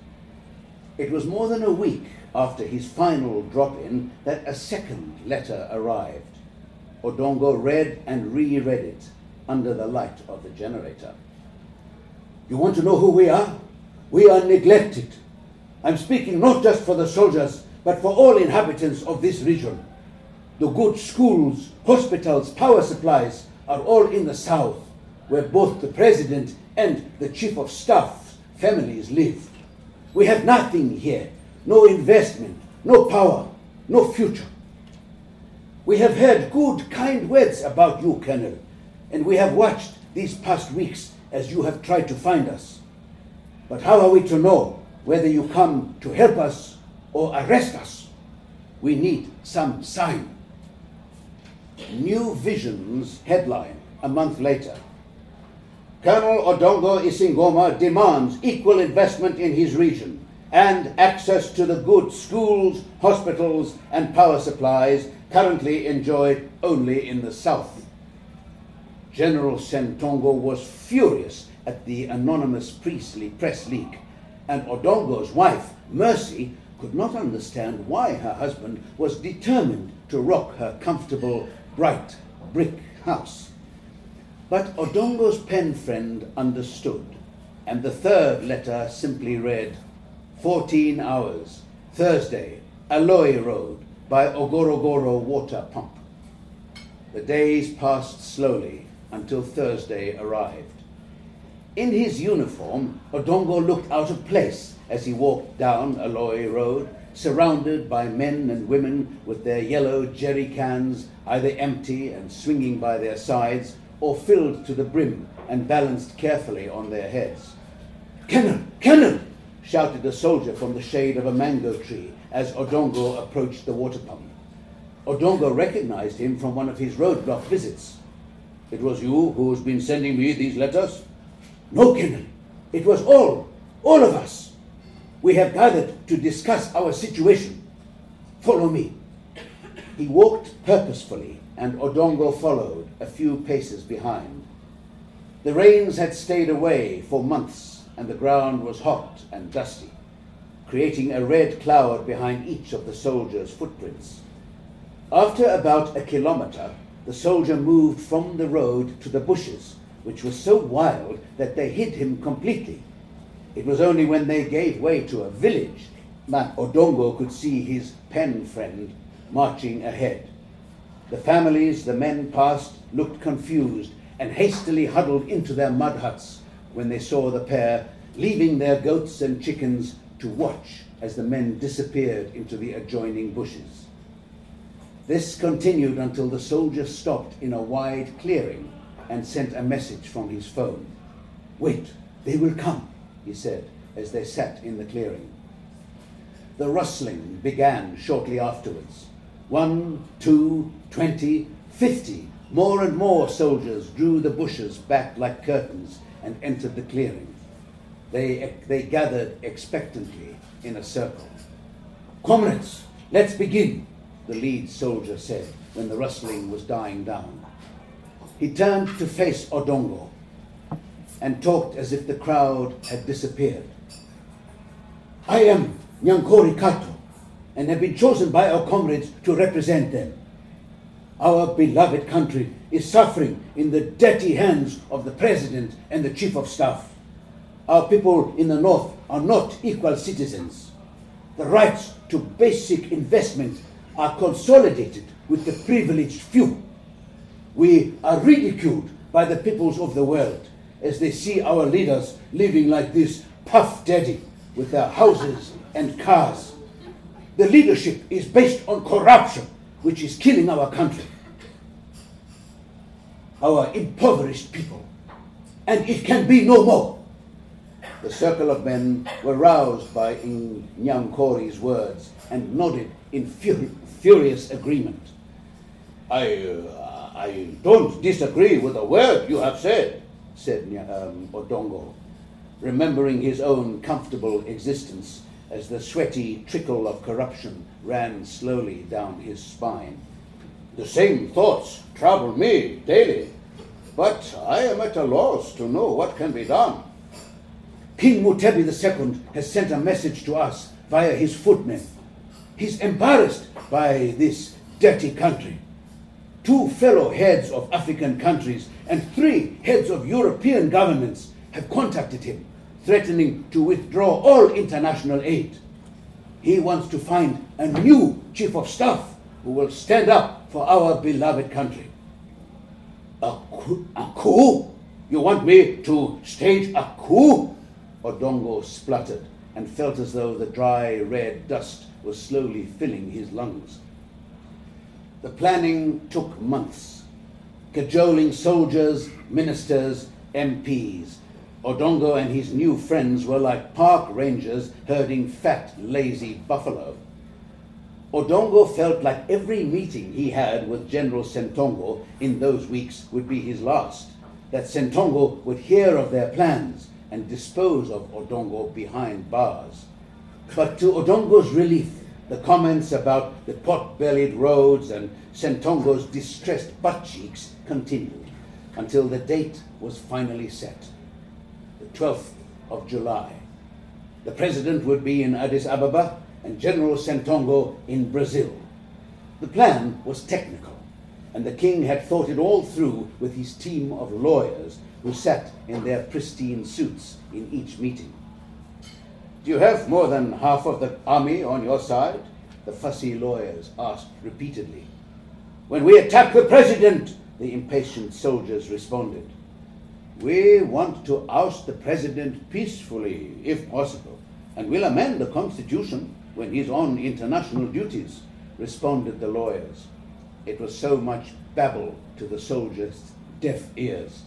It was more than a week after his final drop in that a second letter arrived. Odongo read and reread it under the light of the generator. You want to know who we are? We are neglected. I'm speaking not just for the soldiers, but for all inhabitants of this region. The good schools, hospitals, power supplies are all in the south, where both the president and the chief of staff families live. We have nothing here no investment, no power, no future. We have heard good, kind words about you, Colonel, and we have watched these past weeks as you have tried to find us. But how are we to know whether you come to help us or arrest us? We need some sign. New Vision's headline a month later. Colonel Odongo Isingoma demands equal investment in his region and access to the good schools, hospitals, and power supplies currently enjoyed only in the south. General Sentongo was furious at the anonymous priestly press leak, and Odongo's wife, Mercy, could not understand why her husband was determined to rock her comfortable, bright brick house. But Odongo's pen friend understood, and the third letter simply read 14 hours, Thursday, Aloy Road, by Ogorogoro Water Pump. The days passed slowly until Thursday arrived. In his uniform, Odongo looked out of place as he walked down Aloy Road, surrounded by men and women with their yellow jerry cans either empty and swinging by their sides or filled to the brim and balanced carefully on their heads. Cannon! Cannon! shouted a soldier from the shade of a mango tree as Odongo approached the water pump. Odongo recognized him from one of his roadblock visits. It was you who's been sending me these letters? No, Kennan. It was all, all of us. We have gathered to discuss our situation. Follow me. He walked purposefully, and Odongo followed a few paces behind. The rains had stayed away for months, and the ground was hot and dusty, creating a red cloud behind each of the soldiers' footprints. After about a kilometer, the soldier moved from the road to the bushes, which were so wild that they hid him completely. It was only when they gave way to a village that Odongo could see his pen friend marching ahead. The families the men passed looked confused and hastily huddled into their mud huts when they saw the pair leaving their goats and chickens to watch as the men disappeared into the adjoining bushes. This continued until the soldier stopped in a wide clearing and sent a message from his phone. Wait, they will come, he said as they sat in the clearing. The rustling began shortly afterwards. One, two, twenty, fifty, more and more soldiers drew the bushes back like curtains and entered the clearing. They, they gathered expectantly in a circle. Comrades, let's begin, the lead soldier said when the rustling was dying down. He turned to face Odongo and talked as if the crowd had disappeared. I am Nyankori Kato and have been chosen by our comrades to represent them. Our beloved country is suffering in the dirty hands of the President and the Chief of Staff. Our people in the North are not equal citizens. The rights to basic investment are consolidated with the privileged few. We are ridiculed by the peoples of the world as they see our leaders living like this puff daddy with their houses and cars. The leadership is based on corruption, which is killing our country, our impoverished people, and it can be no more. The circle of men were roused by Nyankori's words and nodded in fur- furious agreement. I, uh, I don't disagree with a word you have said, said um, Odongo, remembering his own comfortable existence as the sweaty trickle of corruption ran slowly down his spine. The same thoughts trouble me daily, but I am at a loss to know what can be done. King Mutebi II has sent a message to us via his footmen. He's embarrassed by this dirty country. Two fellow heads of African countries and three heads of European governments have contacted him, threatening to withdraw all international aid. He wants to find a new chief of staff who will stand up for our beloved country. A coup? A coup? You want me to stage a coup? Odongo spluttered and felt as though the dry red dust was slowly filling his lungs. The planning took months, cajoling soldiers, ministers, MPs. Odongo and his new friends were like park rangers herding fat, lazy buffalo. Odongo felt like every meeting he had with General Sentongo in those weeks would be his last, that Sentongo would hear of their plans and dispose of Odongo behind bars. But to Odongo's relief, the comments about the pot-bellied roads and Sentongo's distressed butt cheeks continued until the date was finally set, 12th of July. The president would be in Addis Ababa and General Sentongo in Brazil. The plan was technical, and the king had thought it all through with his team of lawyers who sat in their pristine suits in each meeting. Do you have more than half of the army on your side? The fussy lawyers asked repeatedly. When we attack the president, the impatient soldiers responded. We want to oust the president peacefully, if possible, and will amend the constitution when he's on international duties, responded the lawyers. It was so much babble to the soldiers' deaf ears.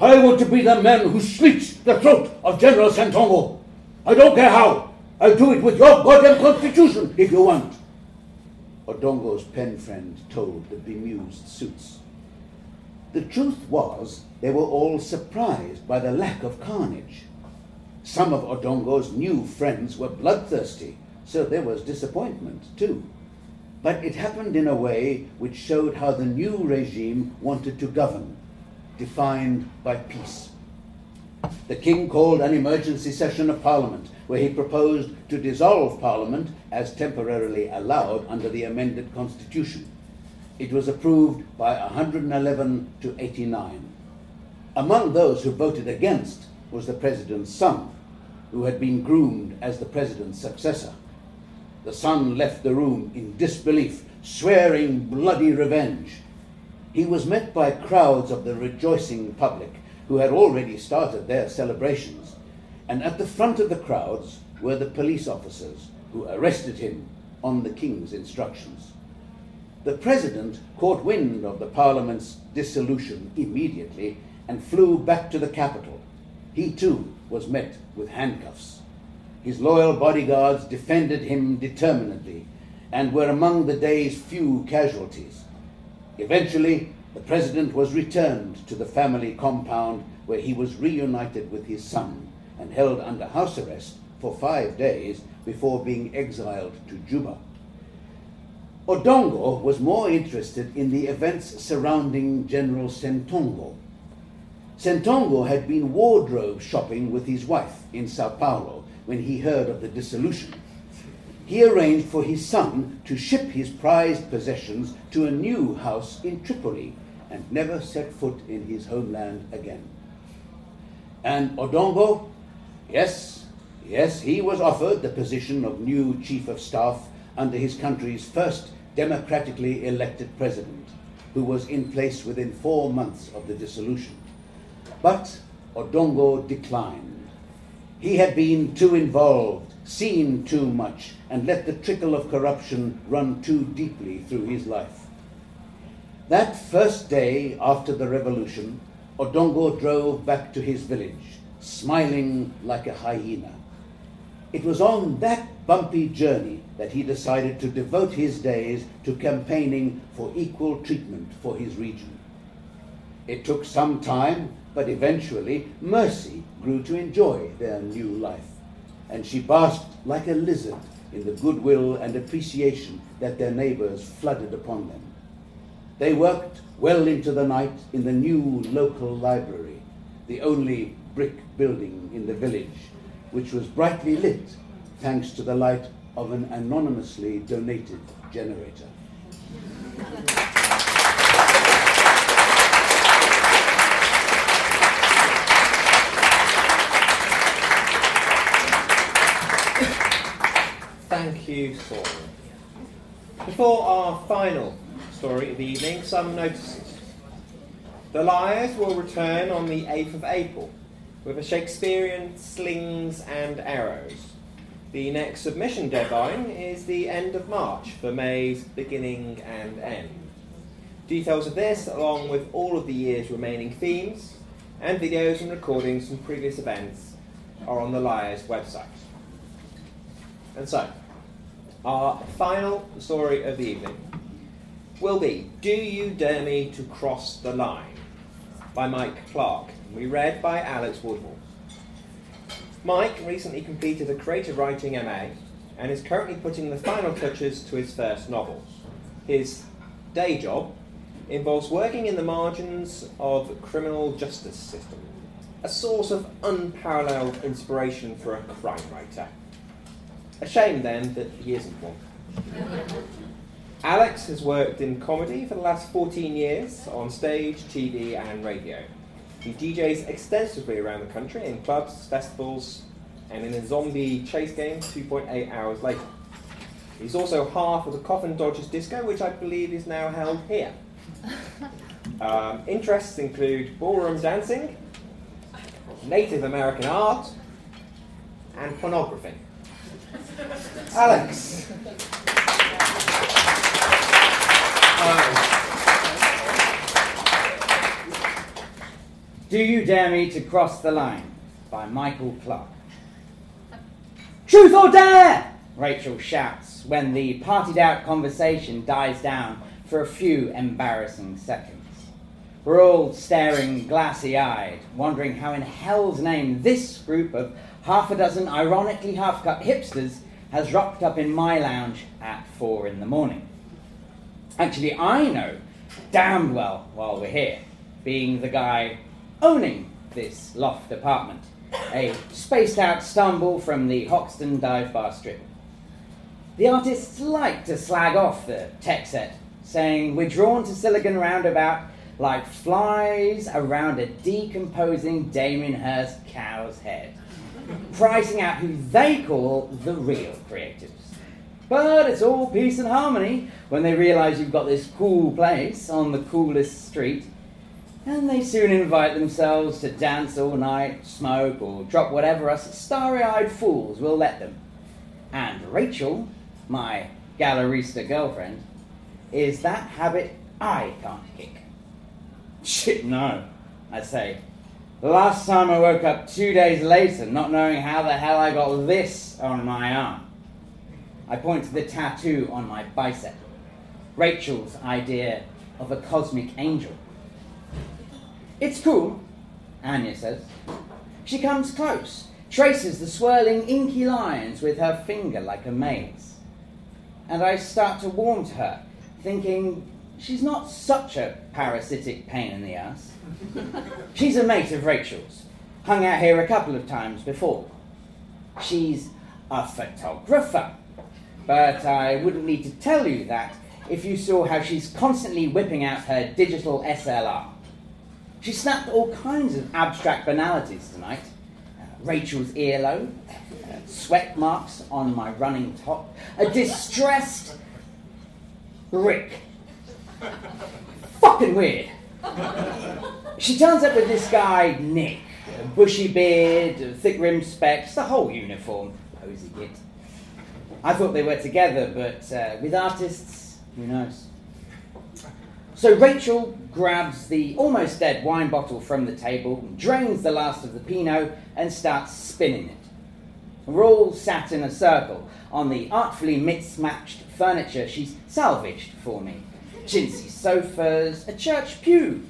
I want to be the man who slits the throat of General Sentongo. I don't care how. I'll do it with your goddamn constitution if you want. Odongo's pen friend told the bemused suits. The truth was, they were all surprised by the lack of carnage. Some of Odongo's new friends were bloodthirsty, so there was disappointment too. But it happened in a way which showed how the new regime wanted to govern, defined by peace. The king called an emergency session of parliament where he proposed to dissolve parliament as temporarily allowed under the amended constitution. It was approved by 111 to 89. Among those who voted against was the president's son, who had been groomed as the president's successor. The son left the room in disbelief, swearing bloody revenge. He was met by crowds of the rejoicing public who had already started their celebrations, and at the front of the crowds were the police officers who arrested him on the king's instructions. The president caught wind of the parliament's dissolution immediately and flew back to the capital. He too was met with handcuffs. His loyal bodyguards defended him determinedly and were among the day's few casualties. Eventually, the president was returned to the family compound where he was reunited with his son and held under house arrest for five days before being exiled to Juba. Odongo was more interested in the events surrounding General Sentongo. Sentongo had been wardrobe shopping with his wife in Sao Paulo when he heard of the dissolution. He arranged for his son to ship his prized possessions to a new house in Tripoli and never set foot in his homeland again. And Odongo, yes, yes, he was offered the position of new chief of staff under his country's first democratically elected president, who was in place within four months of the dissolution. But Odongo declined. He had been too involved, seen too much, and let the trickle of corruption run too deeply through his life. That first day after the revolution, Odongo drove back to his village, smiling like a hyena. It was on that bumpy journey that he decided to devote his days to campaigning for equal treatment for his region. It took some time, but eventually Mercy grew to enjoy their new life, and she basked like a lizard in the goodwill and appreciation that their neighbors flooded upon them. They worked well into the night in the new local library, the only brick building in the village, which was brightly lit thanks to the light of an anonymously donated generator. Thank you, Saul. Before our final story of the evening, some notices. The Liars will return on the 8th of April with a Shakespearean Slings and Arrows. The next submission deadline is the end of March for May's beginning and end. Details of this, along with all of the year's remaining themes and videos and recordings from previous events, are on the Liars website. And so, our final story of the evening will be Do You Dare Me to Cross the Line? by Mike Clark. We read by Alex Woodhall. Mike recently completed a creative writing MA and is currently putting the final touches to his first novel. His day job involves working in the margins of the criminal justice system, a source of unparalleled inspiration for a crime writer. A shame then that he isn't one. Alex has worked in comedy for the last 14 years on stage, TV, and radio. He DJs extensively around the country in clubs, festivals, and in a zombie chase game 2.8 hours later. He's also half of the Coffin Dodgers Disco, which I believe is now held here. Um, interests include ballroom dancing, Native American art, and pornography. Alex. Do You Dare Me to Cross the Line by Michael Clark. Truth or dare! Rachel shouts when the partied out conversation dies down for a few embarrassing seconds. We're all staring glassy eyed, wondering how in hell's name this group of half a dozen ironically half cut hipsters has rocked up in my lounge at four in the morning. Actually, I know damned well while we're here, being the guy owning this loft apartment, a spaced out stumble from the Hoxton dive bar strip. The artists like to slag off the tech set, saying we're drawn to Silicon Roundabout like flies around a decomposing Damien Hirst cow's head, pricing out who they call the real creatives. But it's all peace and harmony when they realize you've got this cool place on the coolest street, and they soon invite themselves to dance all night, smoke, or drop whatever us starry eyed fools will let them. And Rachel, my gallerista girlfriend, is that habit I can't kick. Shit, no, I say. Last time I woke up two days later, not knowing how the hell I got this on my arm. I point to the tattoo on my bicep. Rachel's idea of a cosmic angel. It's cool, Anya says. She comes close, traces the swirling inky lines with her finger like a maze. And I start to warm to her, thinking she's not such a parasitic pain in the ass. She's a mate of Rachel's, hung out here a couple of times before. She's a photographer, but I wouldn't need to tell you that if you saw how she's constantly whipping out her digital SLR. She snapped all kinds of abstract banalities tonight. Uh, Rachel's earlobe, uh, sweat marks on my running top, a distressed Rick. Fucking weird. She turns up with this guy, Nick. A bushy beard, thick rimmed specs, the whole uniform. Posy git. I thought they were together, but uh, with artists, who knows? So Rachel grabs the almost dead wine bottle from the table, drains the last of the Pinot, and starts spinning it. We're all sat in a circle on the artfully mismatched furniture she's salvaged for me chintzy sofas, a church pew,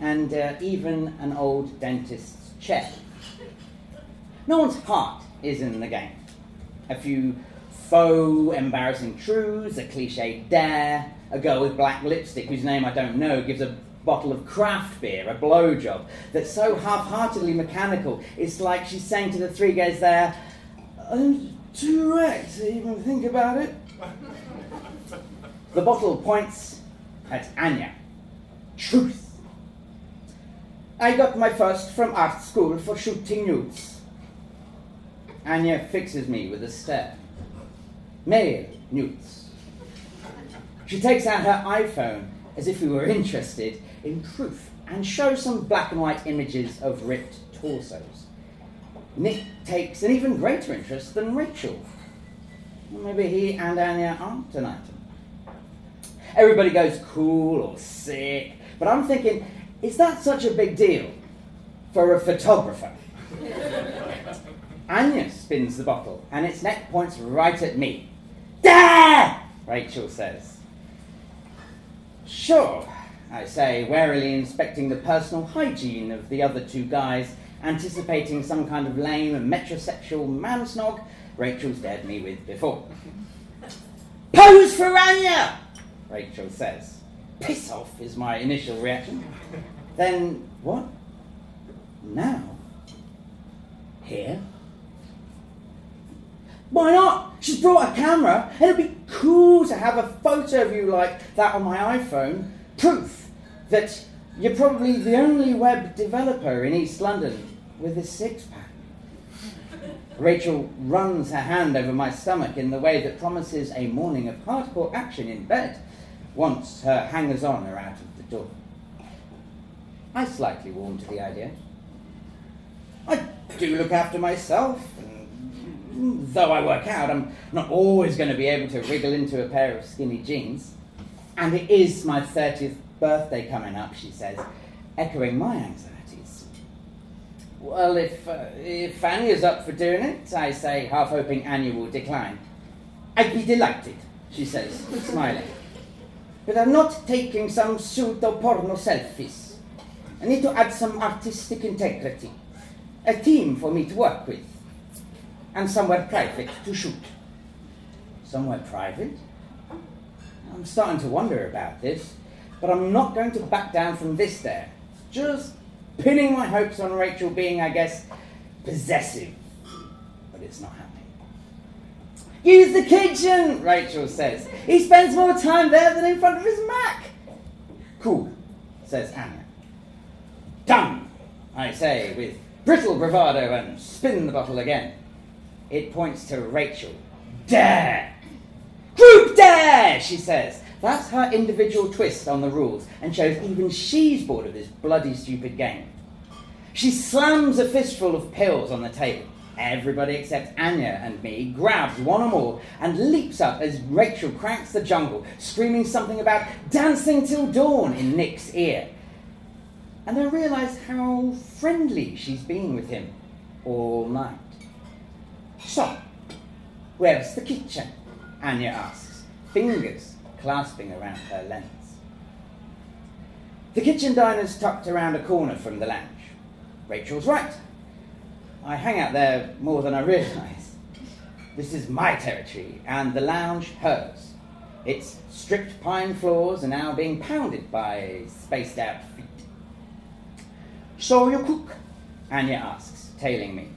and uh, even an old dentist's chair. No one's heart is in the game. A few faux embarrassing truths, a cliched dare, a girl with black lipstick whose name I don't know gives a bottle of craft beer a blowjob that's so half heartedly mechanical, it's like she's saying to the three guys there, I'm too wrecked to even think about it. The bottle points at Anya. Truth. I got my first from art school for shooting nudes. Anya fixes me with a stare. Male nudes. She takes out her iPhone as if we were interested in proof and shows some black and white images of ripped torsos. Nick takes an even greater interest than Rachel. Maybe he and Anya aren't item. Everybody goes cool or sick, but I'm thinking, is that such a big deal for a photographer? Anya spins the bottle, and its neck points right at me. Dare! Rachel says. Sure, I say, warily inspecting the personal hygiene of the other two guys, anticipating some kind of lame metrosexual mansnog Rachel's dared me with before. Pose for Anya! Rachel says. Piss off is my initial reaction. Then what? Now? Here? Why not? She's brought a camera, and it'd be cool to have a photo of you like that on my iPhone. Proof that you're probably the only web developer in East London with a six pack. Rachel runs her hand over my stomach in the way that promises a morning of hardcore action in bed once her hangers on are out of the door. I slightly warm to the idea. I do look after myself, and though I work out, I'm not always going to be able to wriggle into a pair of skinny jeans. And it is my 30th birthday coming up, she says, echoing my anxieties. Well, if, uh, if Anya is up for doing it, I say, half hoping Anya will decline. I'd be delighted, she says, smiling. But I'm not taking some pseudo porno selfies. I need to add some artistic integrity, a team for me to work with, and somewhere private to shoot. Somewhere private? I'm starting to wonder about this, but I'm not going to back down from this there. Just pinning my hopes on Rachel being, I guess, possessive. But it's not happening. Use the kitchen, Rachel says. He spends more time there than in front of his Mac. Cool, says Anya. Done, I say, with brittle bravado and spin the bottle again. It points to Rachel. Dare! Group dare, she says. That's her individual twist on the rules and shows even she's bored of this bloody stupid game. She slams a fistful of pills on the table. Everybody except Anya and me grabs one or more and leaps up as Rachel cranks the jungle, screaming something about dancing till dawn in Nick's ear. And I realise how friendly she's been with him all night. So, where's the kitchen? Anya asks, fingers clasping around her lens. The kitchen diner's tucked around a corner from the lounge. Rachel's right. I hang out there more than I realise. This is my territory, and the lounge hers. Its stripped pine floors are now being pounded by spaced out feet. So you cook? Anya asks, tailing me.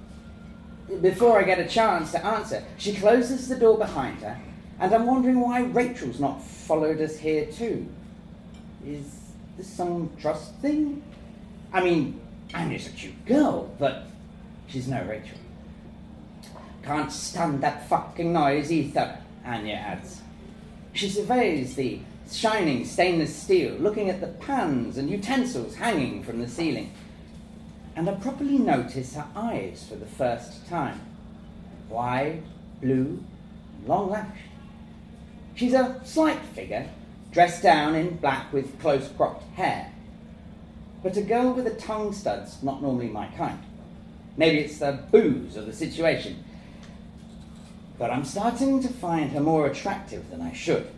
Before I get a chance to answer, she closes the door behind her, and I'm wondering why Rachel's not followed us here too. Is this some trust thing? I mean, Anya's a cute girl, but she's no Rachel. Can't stand that fucking noise either, Anya adds. She surveys the shining stainless steel, looking at the pans and utensils hanging from the ceiling. And I properly notice her eyes for the first time. Wide, blue, long lashed. She's a slight figure, dressed down in black with close cropped hair. But a girl with a tongue stud's not normally my kind. Maybe it's the booze or the situation. But I'm starting to find her more attractive than I should.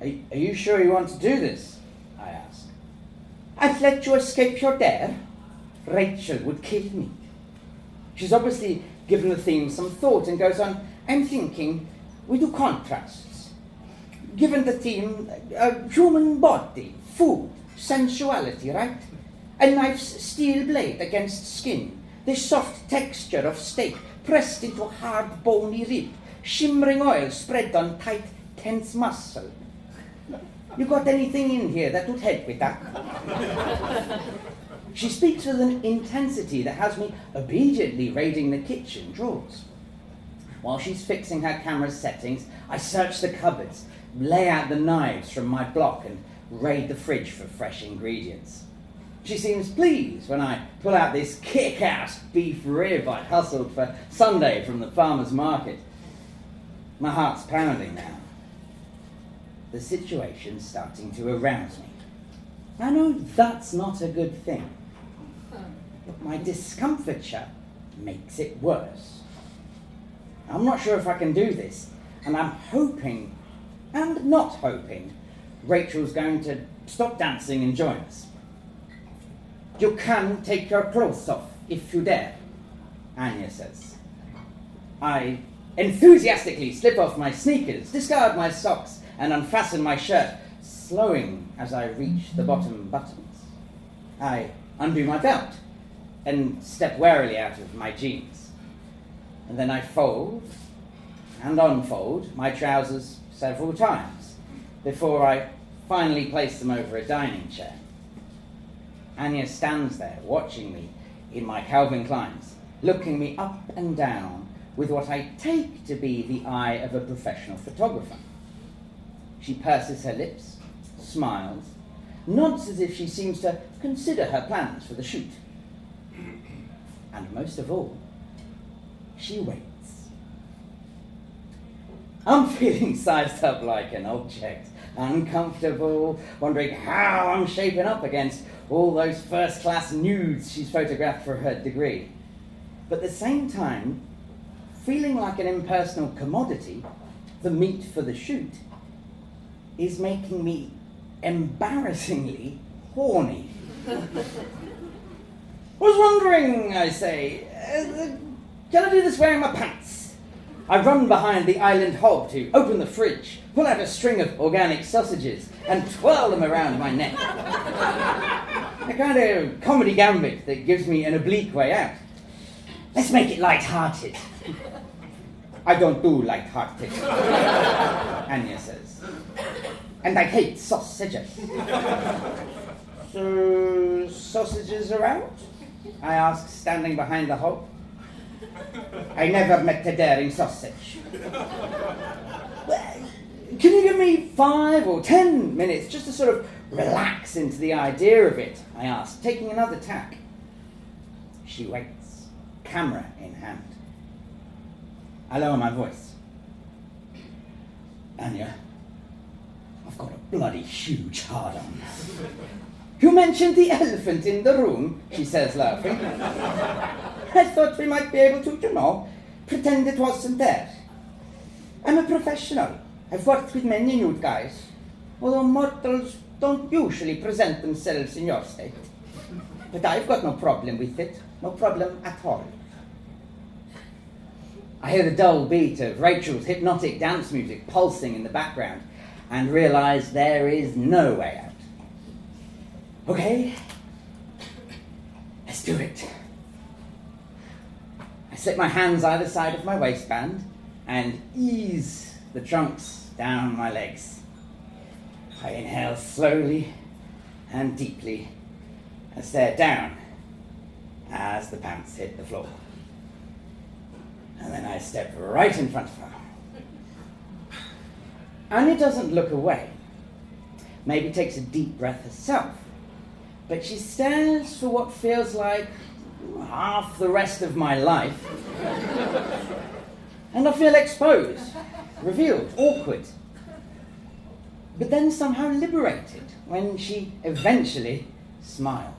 Are, are you sure you want to do this? I ask. I've let you escape your dare. Rachel would kill me. She's obviously given the theme some thought and goes on, I'm thinking we do contrasts. Given the theme, uh, human body, food, sensuality, right? A knife's steel blade against skin, the soft texture of steak pressed into hard, bony rib, shimmering oil spread on tight, tense muscle. You got anything in here that would help with that? she speaks with an intensity that has me obediently raiding the kitchen drawers. While she's fixing her camera's settings, I search the cupboards, lay out the knives from my block, and raid the fridge for fresh ingredients. She seems pleased when I pull out this kick ass beef rib I hustled for Sunday from the farmer's market. My heart's pounding now. The situation's starting to arouse me. I know that's not a good thing, but my discomfiture makes it worse. I'm not sure if I can do this, and I'm hoping, and not hoping, Rachel's going to stop dancing and join us. You can take your clothes off if you dare, Anya says. I enthusiastically slip off my sneakers, discard my socks, and unfasten my shirt, slowing as I reach the bottom buttons. I undo my belt and step warily out of my jeans and then I fold and unfold my trousers several times before I finally place them over a dining chair. Anya stands there watching me in my Calvin Kleins, looking me up and down with what I take to be the eye of a professional photographer. She purses her lips, smiles, nods as if she seems to consider her plans for the shoot. And most of all, she waits. I'm feeling sized up like an object, uncomfortable, wondering how I'm shaping up against all those first class nudes she's photographed for her degree. But at the same time, feeling like an impersonal commodity, the meat for the shoot, is making me embarrassingly horny. Was wondering, I say, uh, can I do this wearing my pants? I run behind the island hob to open the fridge, pull out a string of organic sausages, and twirl them around my neck. a kind of comedy gambit that gives me an oblique way out. Let's make it light-hearted. I don't do light-hearted, Anya says. And I hate sausages. so, sausages are out? I ask, standing behind the hob. I never met a daring sausage. Can you give me five or ten minutes just to sort of relax into the idea of it? I asked, taking another tack. She waits, camera in hand. I lower my voice. Anya, I've got a bloody huge hard on. You mentioned the elephant in the room, she says, laughing. I thought we might be able to, you know, pretend it wasn't there. I'm a professional. I've worked with many nude guys, although mortals don't usually present themselves in your state. But I've got no problem with it, no problem at all. I hear the dull beat of Rachel's hypnotic dance music pulsing in the background and realize there is no way out. Okay, let's do it. I slip my hands either side of my waistband and ease the trunks down my legs. I inhale slowly and deeply and stare down as the pants hit the floor. And then I step right in front of her. Anya doesn't look away, maybe takes a deep breath herself, but she stares for what feels like half the rest of my life. and I feel exposed, revealed, awkward. But then somehow liberated when she eventually smiles.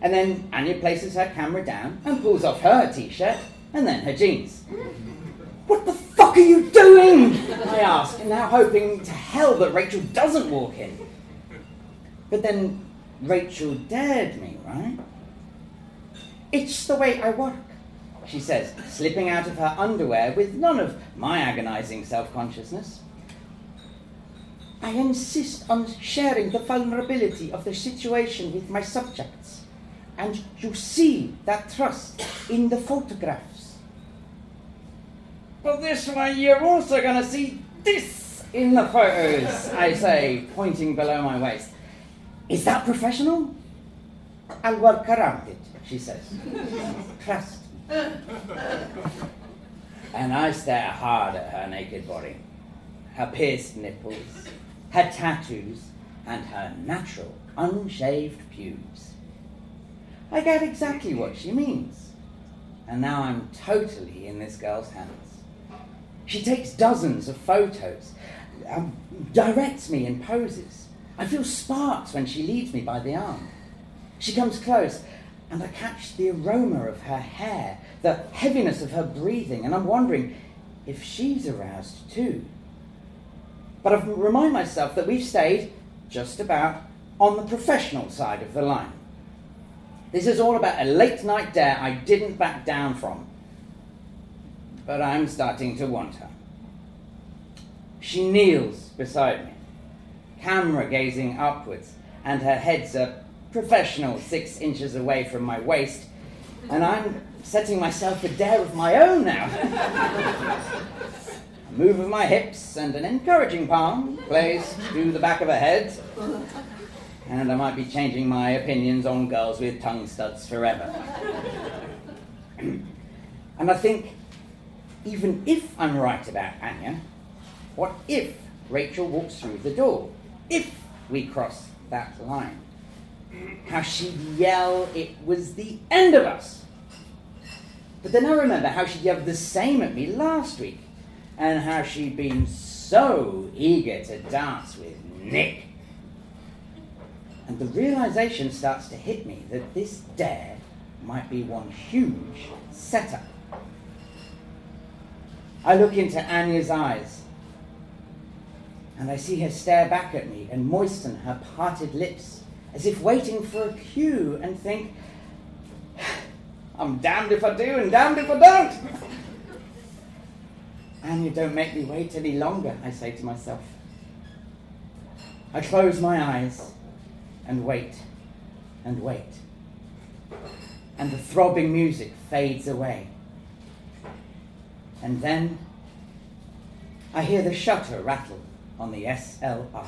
And then Anya places her camera down and pulls off her t shirt and then her jeans. What the fuck are you doing? I ask, now hoping to hell that Rachel doesn't walk in. But then Rachel dared me, right? It's the way I work, she says, slipping out of her underwear with none of my agonizing self consciousness. I insist on sharing the vulnerability of the situation with my subjects, and you see that trust in the photographs. But this one, you're also going to see this in the photos, I say, pointing below my waist. Is that professional? I'll work around it, she says. Trust. And I stare hard at her naked body, her pierced nipples, her tattoos, and her natural, unshaved pubes. I get exactly what she means. And now I'm totally in this girl's hands. She takes dozens of photos, um, directs me in poses. I feel sparks when she leads me by the arm. She comes close, and I catch the aroma of her hair, the heaviness of her breathing, and I'm wondering if she's aroused too. But I remind myself that we've stayed just about on the professional side of the line. This is all about a late night dare I didn't back down from but I'm starting to want her. She kneels beside me, camera gazing upwards, and her head's a professional six inches away from my waist, and I'm setting myself a dare of my own now. a move of my hips and an encouraging palm placed through the back of her head. And I might be changing my opinions on girls with tongue studs forever. and I think, even if I'm right about Anya, what if Rachel walks through the door? If we cross that line? How she'd yell it was the end of us. But then I remember how she yelled the same at me last week, and how she'd been so eager to dance with Nick. And the realization starts to hit me that this dare might be one huge setup. I look into Anya's eyes, and I see her stare back at me and moisten her parted lips as if waiting for a cue, and think, I'm damned if I do and damned if I don't. And you don't make me wait any longer, I say to myself. I close my eyes and wait and wait. And the throbbing music fades away. And then I hear the shutter rattle on the SLR.